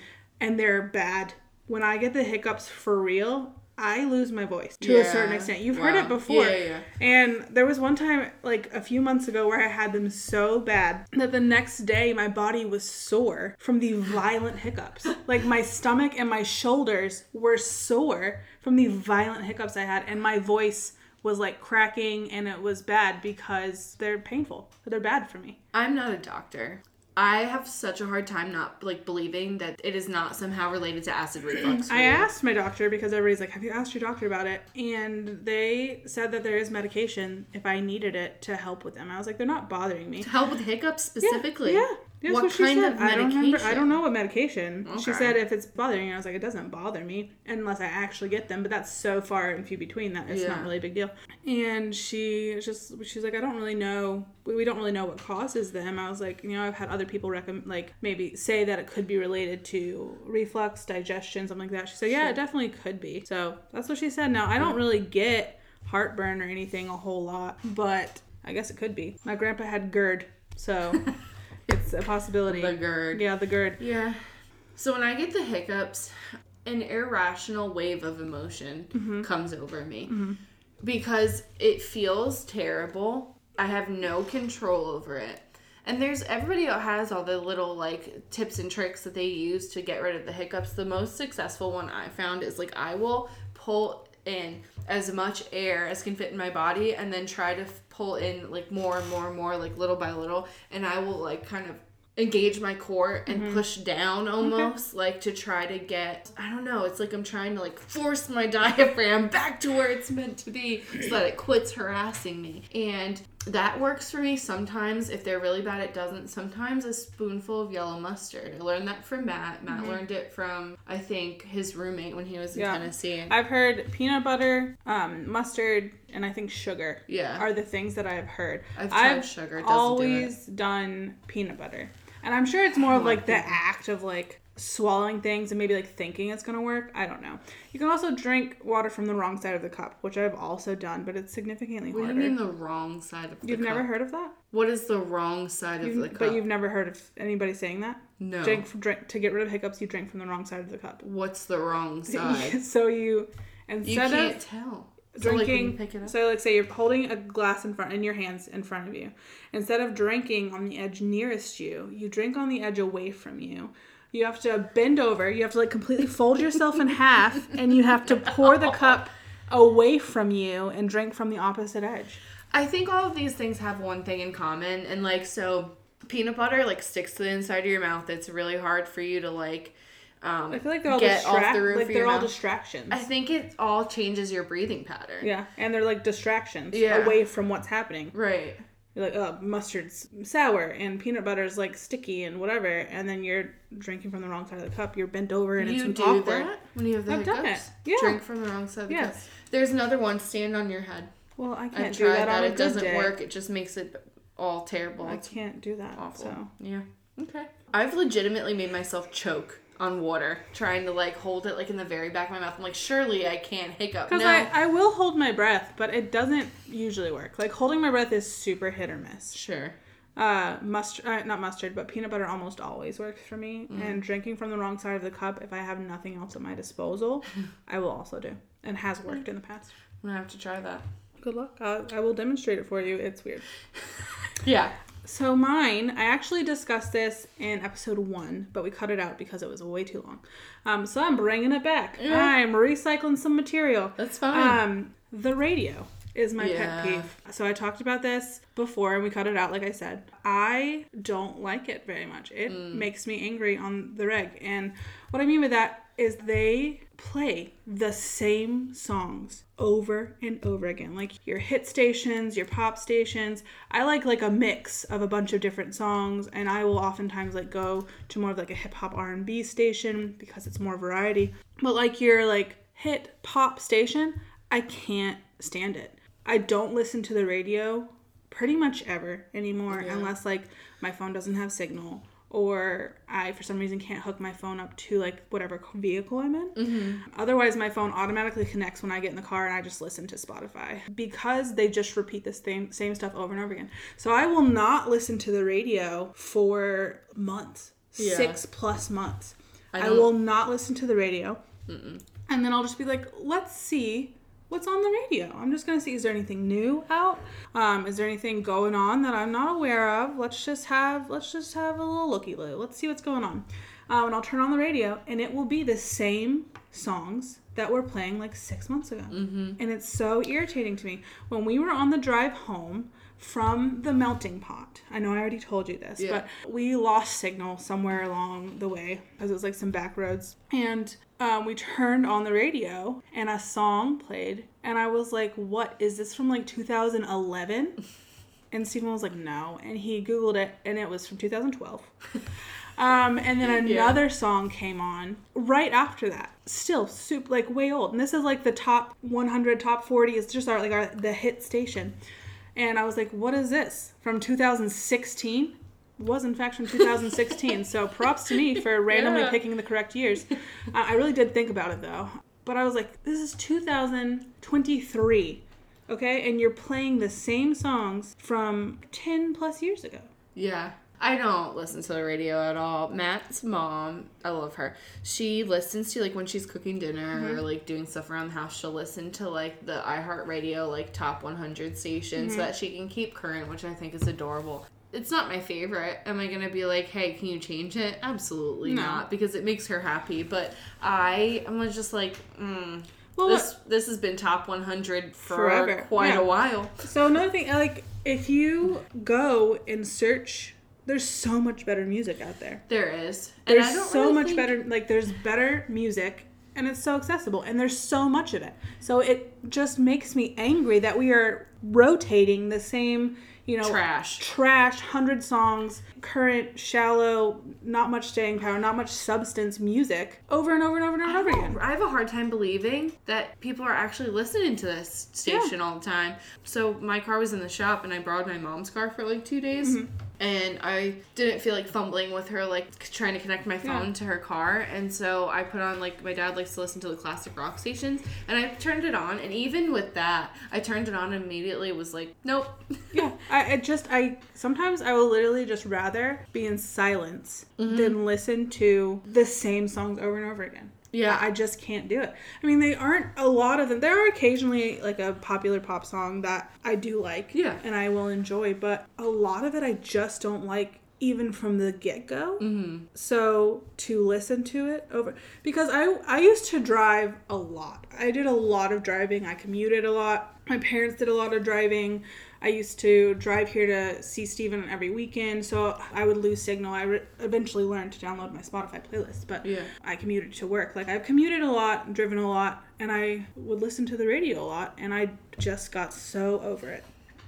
Speaker 1: and they're bad. When I get the hiccups for real, I lose my voice to a certain extent. You've heard it before.
Speaker 2: Yeah, yeah.
Speaker 1: And there was one time, like a few months ago, where I had them so bad that the next day my body was sore from the violent hiccups. Like my stomach and my shoulders were sore from the violent hiccups I had, and my voice was like cracking and it was bad because they're painful. They're bad for me.
Speaker 2: I'm not a doctor. I have such a hard time not like believing that it is not somehow related to acid reflux.
Speaker 1: I asked my doctor because everybody's like, "Have you asked your doctor about it?" And they said that there is medication if I needed it to help with them. I was like, "They're not bothering me."
Speaker 2: to help with hiccups specifically.
Speaker 1: Yeah. That's
Speaker 2: what,
Speaker 1: what, she
Speaker 2: kind
Speaker 1: said.
Speaker 2: of
Speaker 1: I don't
Speaker 2: medication?
Speaker 1: remember. I don't know what medication. She said if it's bothering you, I was like, it doesn't bother me unless I actually get them. But that's so far and few between that it's
Speaker 2: Yeah.
Speaker 1: not really a big deal. And she just she's like, I don't really know. We we don't really know what causes them. I was like, you know, I've had other people recommend like maybe say that it could be related to reflux, digestion, something like that. She said, yeah, it definitely could be. So that's what she said. Now I don't really get heartburn or anything a whole lot, but I guess it could be. My grandpa had GERD, so. It's a possibility.
Speaker 2: The GERD.
Speaker 1: Yeah, the GERD.
Speaker 2: Yeah. So when I get the hiccups, an irrational wave of emotion
Speaker 1: Mm-hmm.
Speaker 2: comes over me because it feels terrible. I have no control over it. And there's everybody has all the little like tips and tricks that they use to get rid of the hiccups. The most successful one I found is like I will pull in as much air as can fit in my body and then try to f- pull in like more and more and more like little by little. And I will like kind of engage my core and mm-hmm. push down almost like to try to get I don't know it's like I'm trying to like force my diaphragm back to where it's meant to be so that it quits harassing me. And that works for me sometimes. If they're really bad it doesn't. Sometimes a spoonful of yellow mustard. I learned that from Matt. Matt learned it from I think his roommate when he was in
Speaker 1: Yeah.
Speaker 2: Tennessee.
Speaker 1: I've heard peanut butter, um, mustard, and I think sugar.
Speaker 2: Yeah.
Speaker 1: Are the things that I've heard.
Speaker 2: I've tried sugar, it doesn't do
Speaker 1: always done peanut butter, and I'm sure it's more of like the act of like swallowing things and maybe like thinking it's gonna work. I don't know. You can also drink water from the wrong side of the cup, which I've also done, but it's significantly
Speaker 2: what do
Speaker 1: harder.
Speaker 2: you mean the wrong side of the cup?
Speaker 1: You've never heard of that?
Speaker 2: what is the wrong side of
Speaker 1: You've-
Speaker 2: the cup
Speaker 1: but you've never heard of anybody saying that?
Speaker 2: no
Speaker 1: Drink, drink to get rid of hiccups. You drink from the wrong side of the cup.
Speaker 2: what's the wrong side
Speaker 1: so you
Speaker 2: you
Speaker 1: instead
Speaker 2: can't
Speaker 1: of
Speaker 2: tell So, like, you
Speaker 1: drinking
Speaker 2: pick it up?
Speaker 1: so like say you're holding a glass in front in your hands in front of you instead of drinking on the edge nearest you you drink on the edge away from you you have to bend over you have to like completely fold yourself in half and you have to pour the cup away from you and drink from the opposite edge
Speaker 2: I think all of these things have one thing in common, and like so, peanut butter like sticks to the inside of your mouth. It's really hard for you to like. Um,
Speaker 1: i feel like they're all
Speaker 2: get off the roof
Speaker 1: like they're all
Speaker 2: mouth.
Speaker 1: distractions
Speaker 2: I think it all changes your breathing pattern.
Speaker 1: yeah and they're like distractions
Speaker 2: Yeah.
Speaker 1: away from what's happening
Speaker 2: Right.
Speaker 1: You're like, oh, mustard's sour and peanut butter's like sticky and whatever, and then you're drinking from the wrong side of the cup. You're bent over and
Speaker 2: you
Speaker 1: it's
Speaker 2: do
Speaker 1: awkward.
Speaker 2: that when you have the
Speaker 1: I've done it. Yeah.
Speaker 2: Drink from the wrong side of the
Speaker 1: Yes.
Speaker 2: cup. There's another one. Stand on your head.
Speaker 1: Well, I can't do
Speaker 2: tried
Speaker 1: that,
Speaker 2: that. It doesn't
Speaker 1: day.
Speaker 2: work. It just makes it all terrible.
Speaker 1: I
Speaker 2: It's
Speaker 1: can't do that.
Speaker 2: awful.
Speaker 1: So
Speaker 2: Yeah. Okay. I've legitimately made myself choke on water trying to like hold it like in the very back of my mouth. I'm like, surely I can't hiccup.
Speaker 1: because
Speaker 2: No.
Speaker 1: I, I will hold my breath, but it doesn't usually work. Like holding my breath is super hit or miss.
Speaker 2: sure.
Speaker 1: Uh, mustard, uh, not mustard, but peanut butter almost always works for me.
Speaker 2: Mm.
Speaker 1: And drinking from the wrong side of the cup, if I have nothing else at my disposal, I will also do, and has worked in the past.
Speaker 2: I'm gonna have to try that.
Speaker 1: Good luck. I, I will demonstrate it for you. It's weird.
Speaker 2: Yeah.
Speaker 1: So mine, I actually discussed this in episode one, but we cut it out because it was way too long. Um, so I'm bringing it back.
Speaker 2: Yeah.
Speaker 1: I'm recycling some material.
Speaker 2: That's fine.
Speaker 1: Um, the radio is my
Speaker 2: Yeah.
Speaker 1: pet peeve. So I talked about this before and we cut it out, like I said. I don't like it very much. It
Speaker 2: Mm.
Speaker 1: makes me angry on the reg. And what I mean by that is they play the same songs over and over again. Like your hit stations, your pop stations. I like like a mix of a bunch of different songs and I will oftentimes like go to more of like a hip hop R&B station because it's more variety. But like your like hit pop station, I can't stand it. I don't listen to the radio pretty much ever anymore
Speaker 2: Yeah.
Speaker 1: unless like my phone doesn't have signal or I for some reason can't hook my phone up to like whatever vehicle I'm in.
Speaker 2: Mm-hmm.
Speaker 1: Otherwise, my phone automatically connects when I get in the car and I just listen to Spotify because they just repeat the same same stuff over and over again. So I will not listen to the radio for months,
Speaker 2: Yeah.
Speaker 1: six plus months.
Speaker 2: I
Speaker 1: I, will not listen to the radio, and then I'll just be like, let's see. What's on the radio? I'm just gonna see. Is there anything new out? Um, is there anything going on that I'm not aware of? Let's just have let's just have a little looky loo. Let's see what's going on. Um, and I'll turn on the radio, and it will be the same songs that were playing like six months ago. Mm-hmm. And it's so irritating to me. When we were on the drive home from the melting pot, I know I already told you this,
Speaker 2: Yeah.
Speaker 1: but we lost signal somewhere along the way because it was like some back roads. And um, we turned on the radio, and a song played, and I was like, "What is this from like 2011?" And Stephen was like, "No," and he googled it, and it was from 2012. Um, and then
Speaker 2: Yeah.
Speaker 1: another song came on right after that. Still, soup like way old. And this is like the top 100, top 40. It's just our like our the hit station. And I was like, "What is this from 2016?" Was in fact from 2016. so props to me for randomly
Speaker 2: Yeah.
Speaker 1: picking the correct years. I I really did think about it though. But I was like, "This is 2023." Okay, and you're playing the same songs from 10 plus years ago.
Speaker 2: Yeah. I don't listen to the radio at all. Matt's mom, I love her. She listens to like when she's cooking dinner
Speaker 1: Mm-hmm.
Speaker 2: or like doing stuff around the house. She'll listen to like the iHeartRadio like top 100 station
Speaker 1: Mm-hmm.
Speaker 2: so that she can keep current, which I think is adorable. It's not my favorite. Am I gonna be like, hey, can you change it? Absolutely
Speaker 1: No.
Speaker 2: not, because it makes her happy. But I am just like, mm,
Speaker 1: Well,
Speaker 2: this this has been top 100 for
Speaker 1: Forever,
Speaker 2: quite
Speaker 1: yeah.
Speaker 2: a while.
Speaker 1: So another thing, like if you go and search, there's so much better music out there.
Speaker 2: There is, and I
Speaker 1: There's so
Speaker 2: really
Speaker 1: much
Speaker 2: think-
Speaker 1: better. Like there's better music, and it's so accessible, and there's so much of it. So it just makes me angry that we are rotating the same, you know,
Speaker 2: Trash.
Speaker 1: trash, hundred songs, current, shallow, not much staying power, not much substance music over and over and over and over again.
Speaker 2: I have a hard time believing that people are actually listening to this station all the time. So my car was in the shop and I borrowed my mom's car for like two days.
Speaker 1: Mm-hmm.
Speaker 2: And I didn't feel like fumbling with her, like trying to connect my phone
Speaker 1: Yeah.
Speaker 2: to her car. And so I put on, like, my dad likes to listen to the classic rock stations. And I turned it on. And even with that, I turned it on and immediately was like, nope.
Speaker 1: Yeah, I, I just I sometimes I will literally just rather be in silence
Speaker 2: Mm-hmm.
Speaker 1: than listen to the same songs over and over again.
Speaker 2: Yeah.
Speaker 1: I just can't do it. I mean, they aren't a lot of them. There are occasionally like a popular pop song that I do like,
Speaker 2: Yeah.
Speaker 1: and I will enjoy, but a lot of it I just don't like even from the get go. Mm-hmm. So to listen to it over because I I used to drive a lot. I did a lot of driving. I commuted a lot. My parents did a lot of driving. I used to drive here to see Steven every weekend, so I would lose signal. I re- eventually learned to download my Spotify playlist, but
Speaker 2: Yeah.
Speaker 1: I commuted to work. Like I've commuted a lot, driven a lot, and I would listen to the radio a lot, and I just got so over it.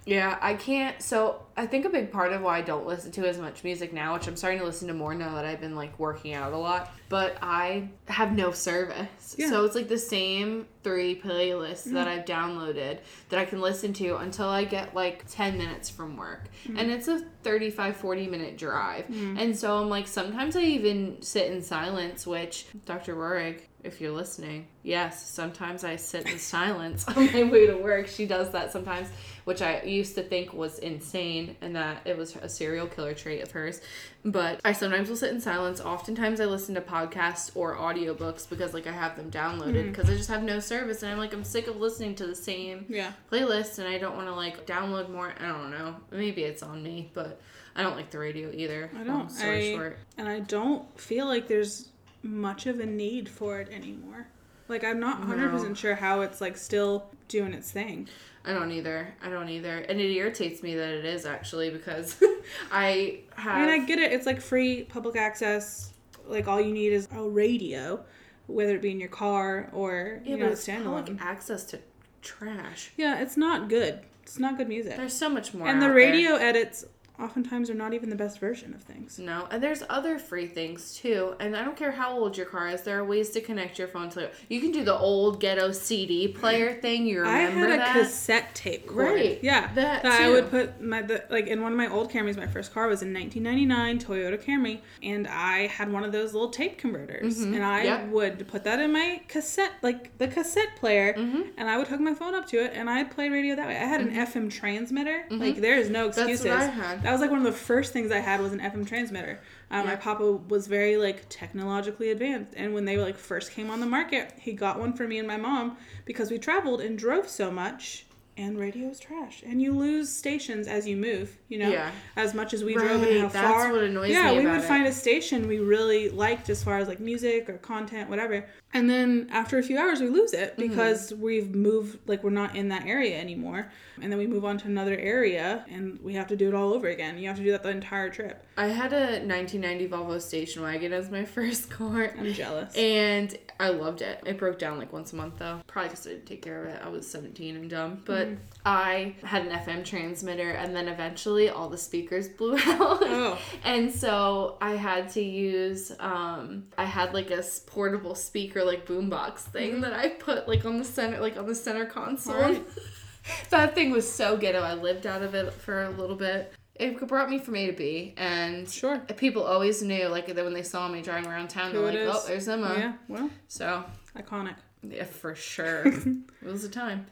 Speaker 2: Yeah, I can't. So I think a big part of why I don't listen to as much music now, which I'm starting to listen to more now that I've been like working out a lot, but I have no service.
Speaker 1: Yeah.
Speaker 2: So it's like the same three playlists that mm-hmm. I've downloaded that I can listen to until I get like 10 minutes from work. Mm-hmm. And it's a 35, 40 minute drive. Mm-hmm. And so I'm like, sometimes I even sit in silence, which Dr. Rorig, if you're listening, yes, sometimes I sit in silence on my way to work. She does that sometimes, which I used to think was insane and that it was a serial killer trait of hers. But I sometimes will sit in silence. Oftentimes I listen to podcasts or audiobooks because like I have them downloaded mm-hmm. because I just have no service and I'm like I'm sick of listening to the same
Speaker 1: Yeah.
Speaker 2: playlist and I don't want to like download more. I don't know. Maybe it's on me, but I don't like the radio either.
Speaker 1: I don't.
Speaker 2: story
Speaker 1: I,
Speaker 2: short.
Speaker 1: And I don't feel like there's much of a need for it anymore. Like I'm not 100% sure how it's like still doing its thing.
Speaker 2: I don't either. I don't either. And it irritates me that it is actually because I have.
Speaker 1: I mean, I get it. It's like free public access. Like all you need is a radio, whether it be in your car or
Speaker 2: yeah,
Speaker 1: you know
Speaker 2: it's public
Speaker 1: standalone.
Speaker 2: access to trash.
Speaker 1: Yeah, it's not good. It's not good music.
Speaker 2: There's so much more.
Speaker 1: and the radio edits oftentimes are not even the best version of things.
Speaker 2: No, and there's other free things too. And I don't care how old your car is. There are ways to connect your phone to it. You can do the old ghetto CD player thing. You remember I
Speaker 1: had a
Speaker 2: that?
Speaker 1: cassette tape cord.
Speaker 2: Right,
Speaker 1: Yeah.
Speaker 2: that
Speaker 1: I
Speaker 2: too.
Speaker 1: would put my the, like in one of my old Camrys. My first car was in 1999 Toyota Camry, and I had one of those little tape converters, and I
Speaker 2: Mm-hmm. Yep.
Speaker 1: would put that in my cassette, like the cassette player,
Speaker 2: Mm-hmm.
Speaker 1: and I would hook my phone up to it, and I'd play radio that way. I had an FM transmitter. Like there is no
Speaker 2: Mm-hmm. That's
Speaker 1: excuses.
Speaker 2: what I had.
Speaker 1: That was like one of the first things I had was an FM transmitter. Um, My papa was very like technologically advanced, and when they like first came on the market, he got one for me and my mom because we traveled and drove so much. And radio is trash, and you lose stations as you move. You know,
Speaker 2: Yeah.
Speaker 1: as much as we drove and how
Speaker 2: Right, that's
Speaker 1: far.
Speaker 2: what annoys
Speaker 1: yeah,
Speaker 2: me
Speaker 1: we would
Speaker 2: it.
Speaker 1: find a station we really liked as far as like music or content, whatever. And then after a few hours, we lose it
Speaker 2: Mm-hmm.
Speaker 1: because we've moved, like we're not in that area anymore. And then we move on to another area, and we have to do it all over again. You have to do that the entire trip.
Speaker 2: I had a 1990 Volvo station wagon as my first car.
Speaker 1: I'm jealous.
Speaker 2: And I loved it. It broke down like once a month though. Probably because I didn't take care of it. I was 17 and dumb. But
Speaker 1: Mm-hmm.
Speaker 2: I had an FM transmitter and then eventually all the speakers blew out.
Speaker 1: Oh.
Speaker 2: and so I had to use, um, I had like a portable speaker, like boombox thing
Speaker 1: Mm-hmm.
Speaker 2: that I put like on the center, like on the center console.
Speaker 1: Alright.
Speaker 2: that thing was so ghetto. I lived out of it for a little bit. It brought me from A to B, and
Speaker 1: Sure.
Speaker 2: people always knew, like that when they saw me driving around town,
Speaker 1: Who
Speaker 2: they're like,
Speaker 1: is.
Speaker 2: "Oh, there's Emma."
Speaker 1: yeah, well,
Speaker 2: So,
Speaker 1: iconic.
Speaker 2: yeah, for sure, it was a time.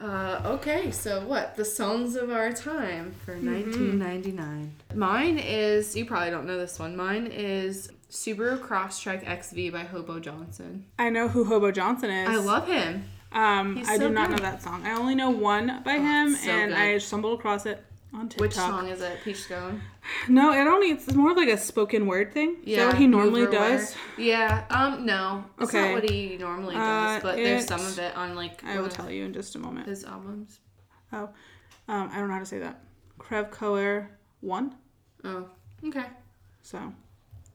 Speaker 2: Uh, okay, so what? The songs of our time for
Speaker 1: Mm-hmm.
Speaker 2: 1999. Mine is you probably don't know this one. Mine is Subaru Crosstrek XV by Hobo Johnson.
Speaker 1: I know who Hobo Johnson is.
Speaker 2: I love him.
Speaker 1: Um,
Speaker 2: He's
Speaker 1: I
Speaker 2: so
Speaker 1: do not
Speaker 2: good. Oh,
Speaker 1: know that song. I only know one by him,
Speaker 2: so
Speaker 1: and
Speaker 2: good.
Speaker 1: I stumbled across it on TikTok.
Speaker 2: Which song is it? Peach Scone.
Speaker 1: No, it only it's more of like a spoken word thing. Is that what he normally does?
Speaker 2: Yeah. Um. No. It's
Speaker 1: Okay.
Speaker 2: not what he normally does,
Speaker 1: Uh,
Speaker 2: but there's some of it on like
Speaker 1: I will tell you in just a moment.
Speaker 2: his albums.
Speaker 1: Oh, um, I don't know how to say that. Creve Coeur one.
Speaker 2: Oh. Okay.
Speaker 1: So,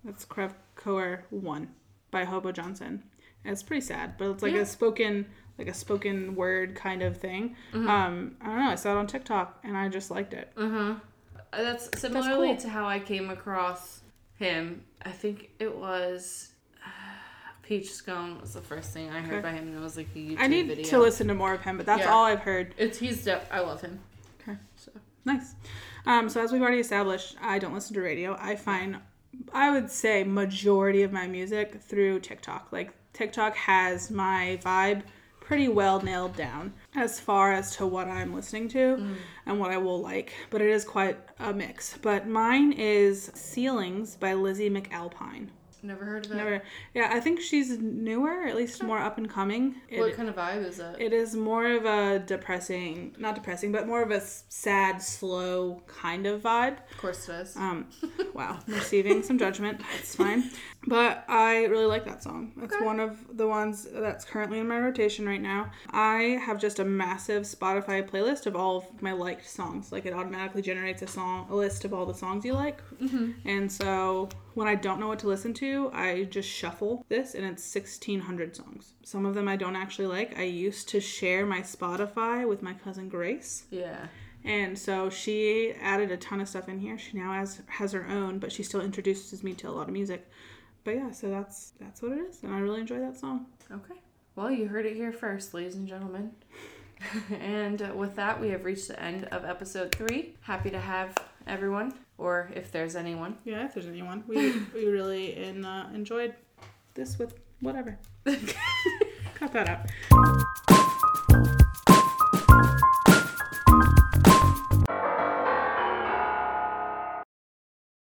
Speaker 1: that's Creve Coeur one by Hobo Johnson. And it's pretty sad, but it's like
Speaker 2: Yeah.
Speaker 1: a spoken like a spoken word kind of thing.
Speaker 2: Mm-hmm.
Speaker 1: Um, I don't know. I saw it on TikTok and I just liked it.
Speaker 2: Uh-huh. Uh, That's similarly
Speaker 1: cool.
Speaker 2: to how I came across him. I think it was uh, Peach Scone was the first thing I heard
Speaker 1: Okay.
Speaker 2: by him, and it was like a YouTube
Speaker 1: I need
Speaker 2: video.
Speaker 1: to listen to more of him, but that's
Speaker 2: Yeah.
Speaker 1: all I've heard.
Speaker 2: It's he's I love him.
Speaker 1: Okay.
Speaker 2: So
Speaker 1: Nice. Um, so as we've already established, I don't listen to radio. I find, I would say, majority of my music through TikTok. Like TikTok has my vibe pretty well nailed down as far as to what I'm listening to mm. and what I will like. But it is quite a mix. But mine is Ceilings by Lizzie McAlpine.
Speaker 2: Never heard of it.
Speaker 1: Never, yeah, I think she's newer, at least more up and coming. It-
Speaker 2: What kind of vibe is it?
Speaker 1: it is more of a depressing, not depressing, but more of a sad, slow kind of vibe.
Speaker 2: of course it is.
Speaker 1: Um, wow, receiving some judgment. It's fine. But I really like that song. It's
Speaker 2: Okay.
Speaker 1: one of the ones that's currently in my rotation right now. I have just a massive Spotify playlist of all of my liked songs. Like it automatically generates a song, a list of all the songs you like. And so when I don't know what to listen to, I just shuffle this, and it's 1,600 songs. Some of them I don't actually like. I used to share my Spotify with my cousin Grace.
Speaker 2: yeah.
Speaker 1: And so she added a ton of stuff in here. She now has has her own, but she still introduces me to a lot of music. But yeah, so that's that's what it is, and I really enjoy that song.
Speaker 2: Okay. Well, you heard it here first, ladies and gentlemen. and with that, we have reached the end of episode three. Happy to have everyone, or if there's anyone.
Speaker 1: Yeah, if there's anyone, we we really in, uh, enjoyed this with whatever. Cut that out.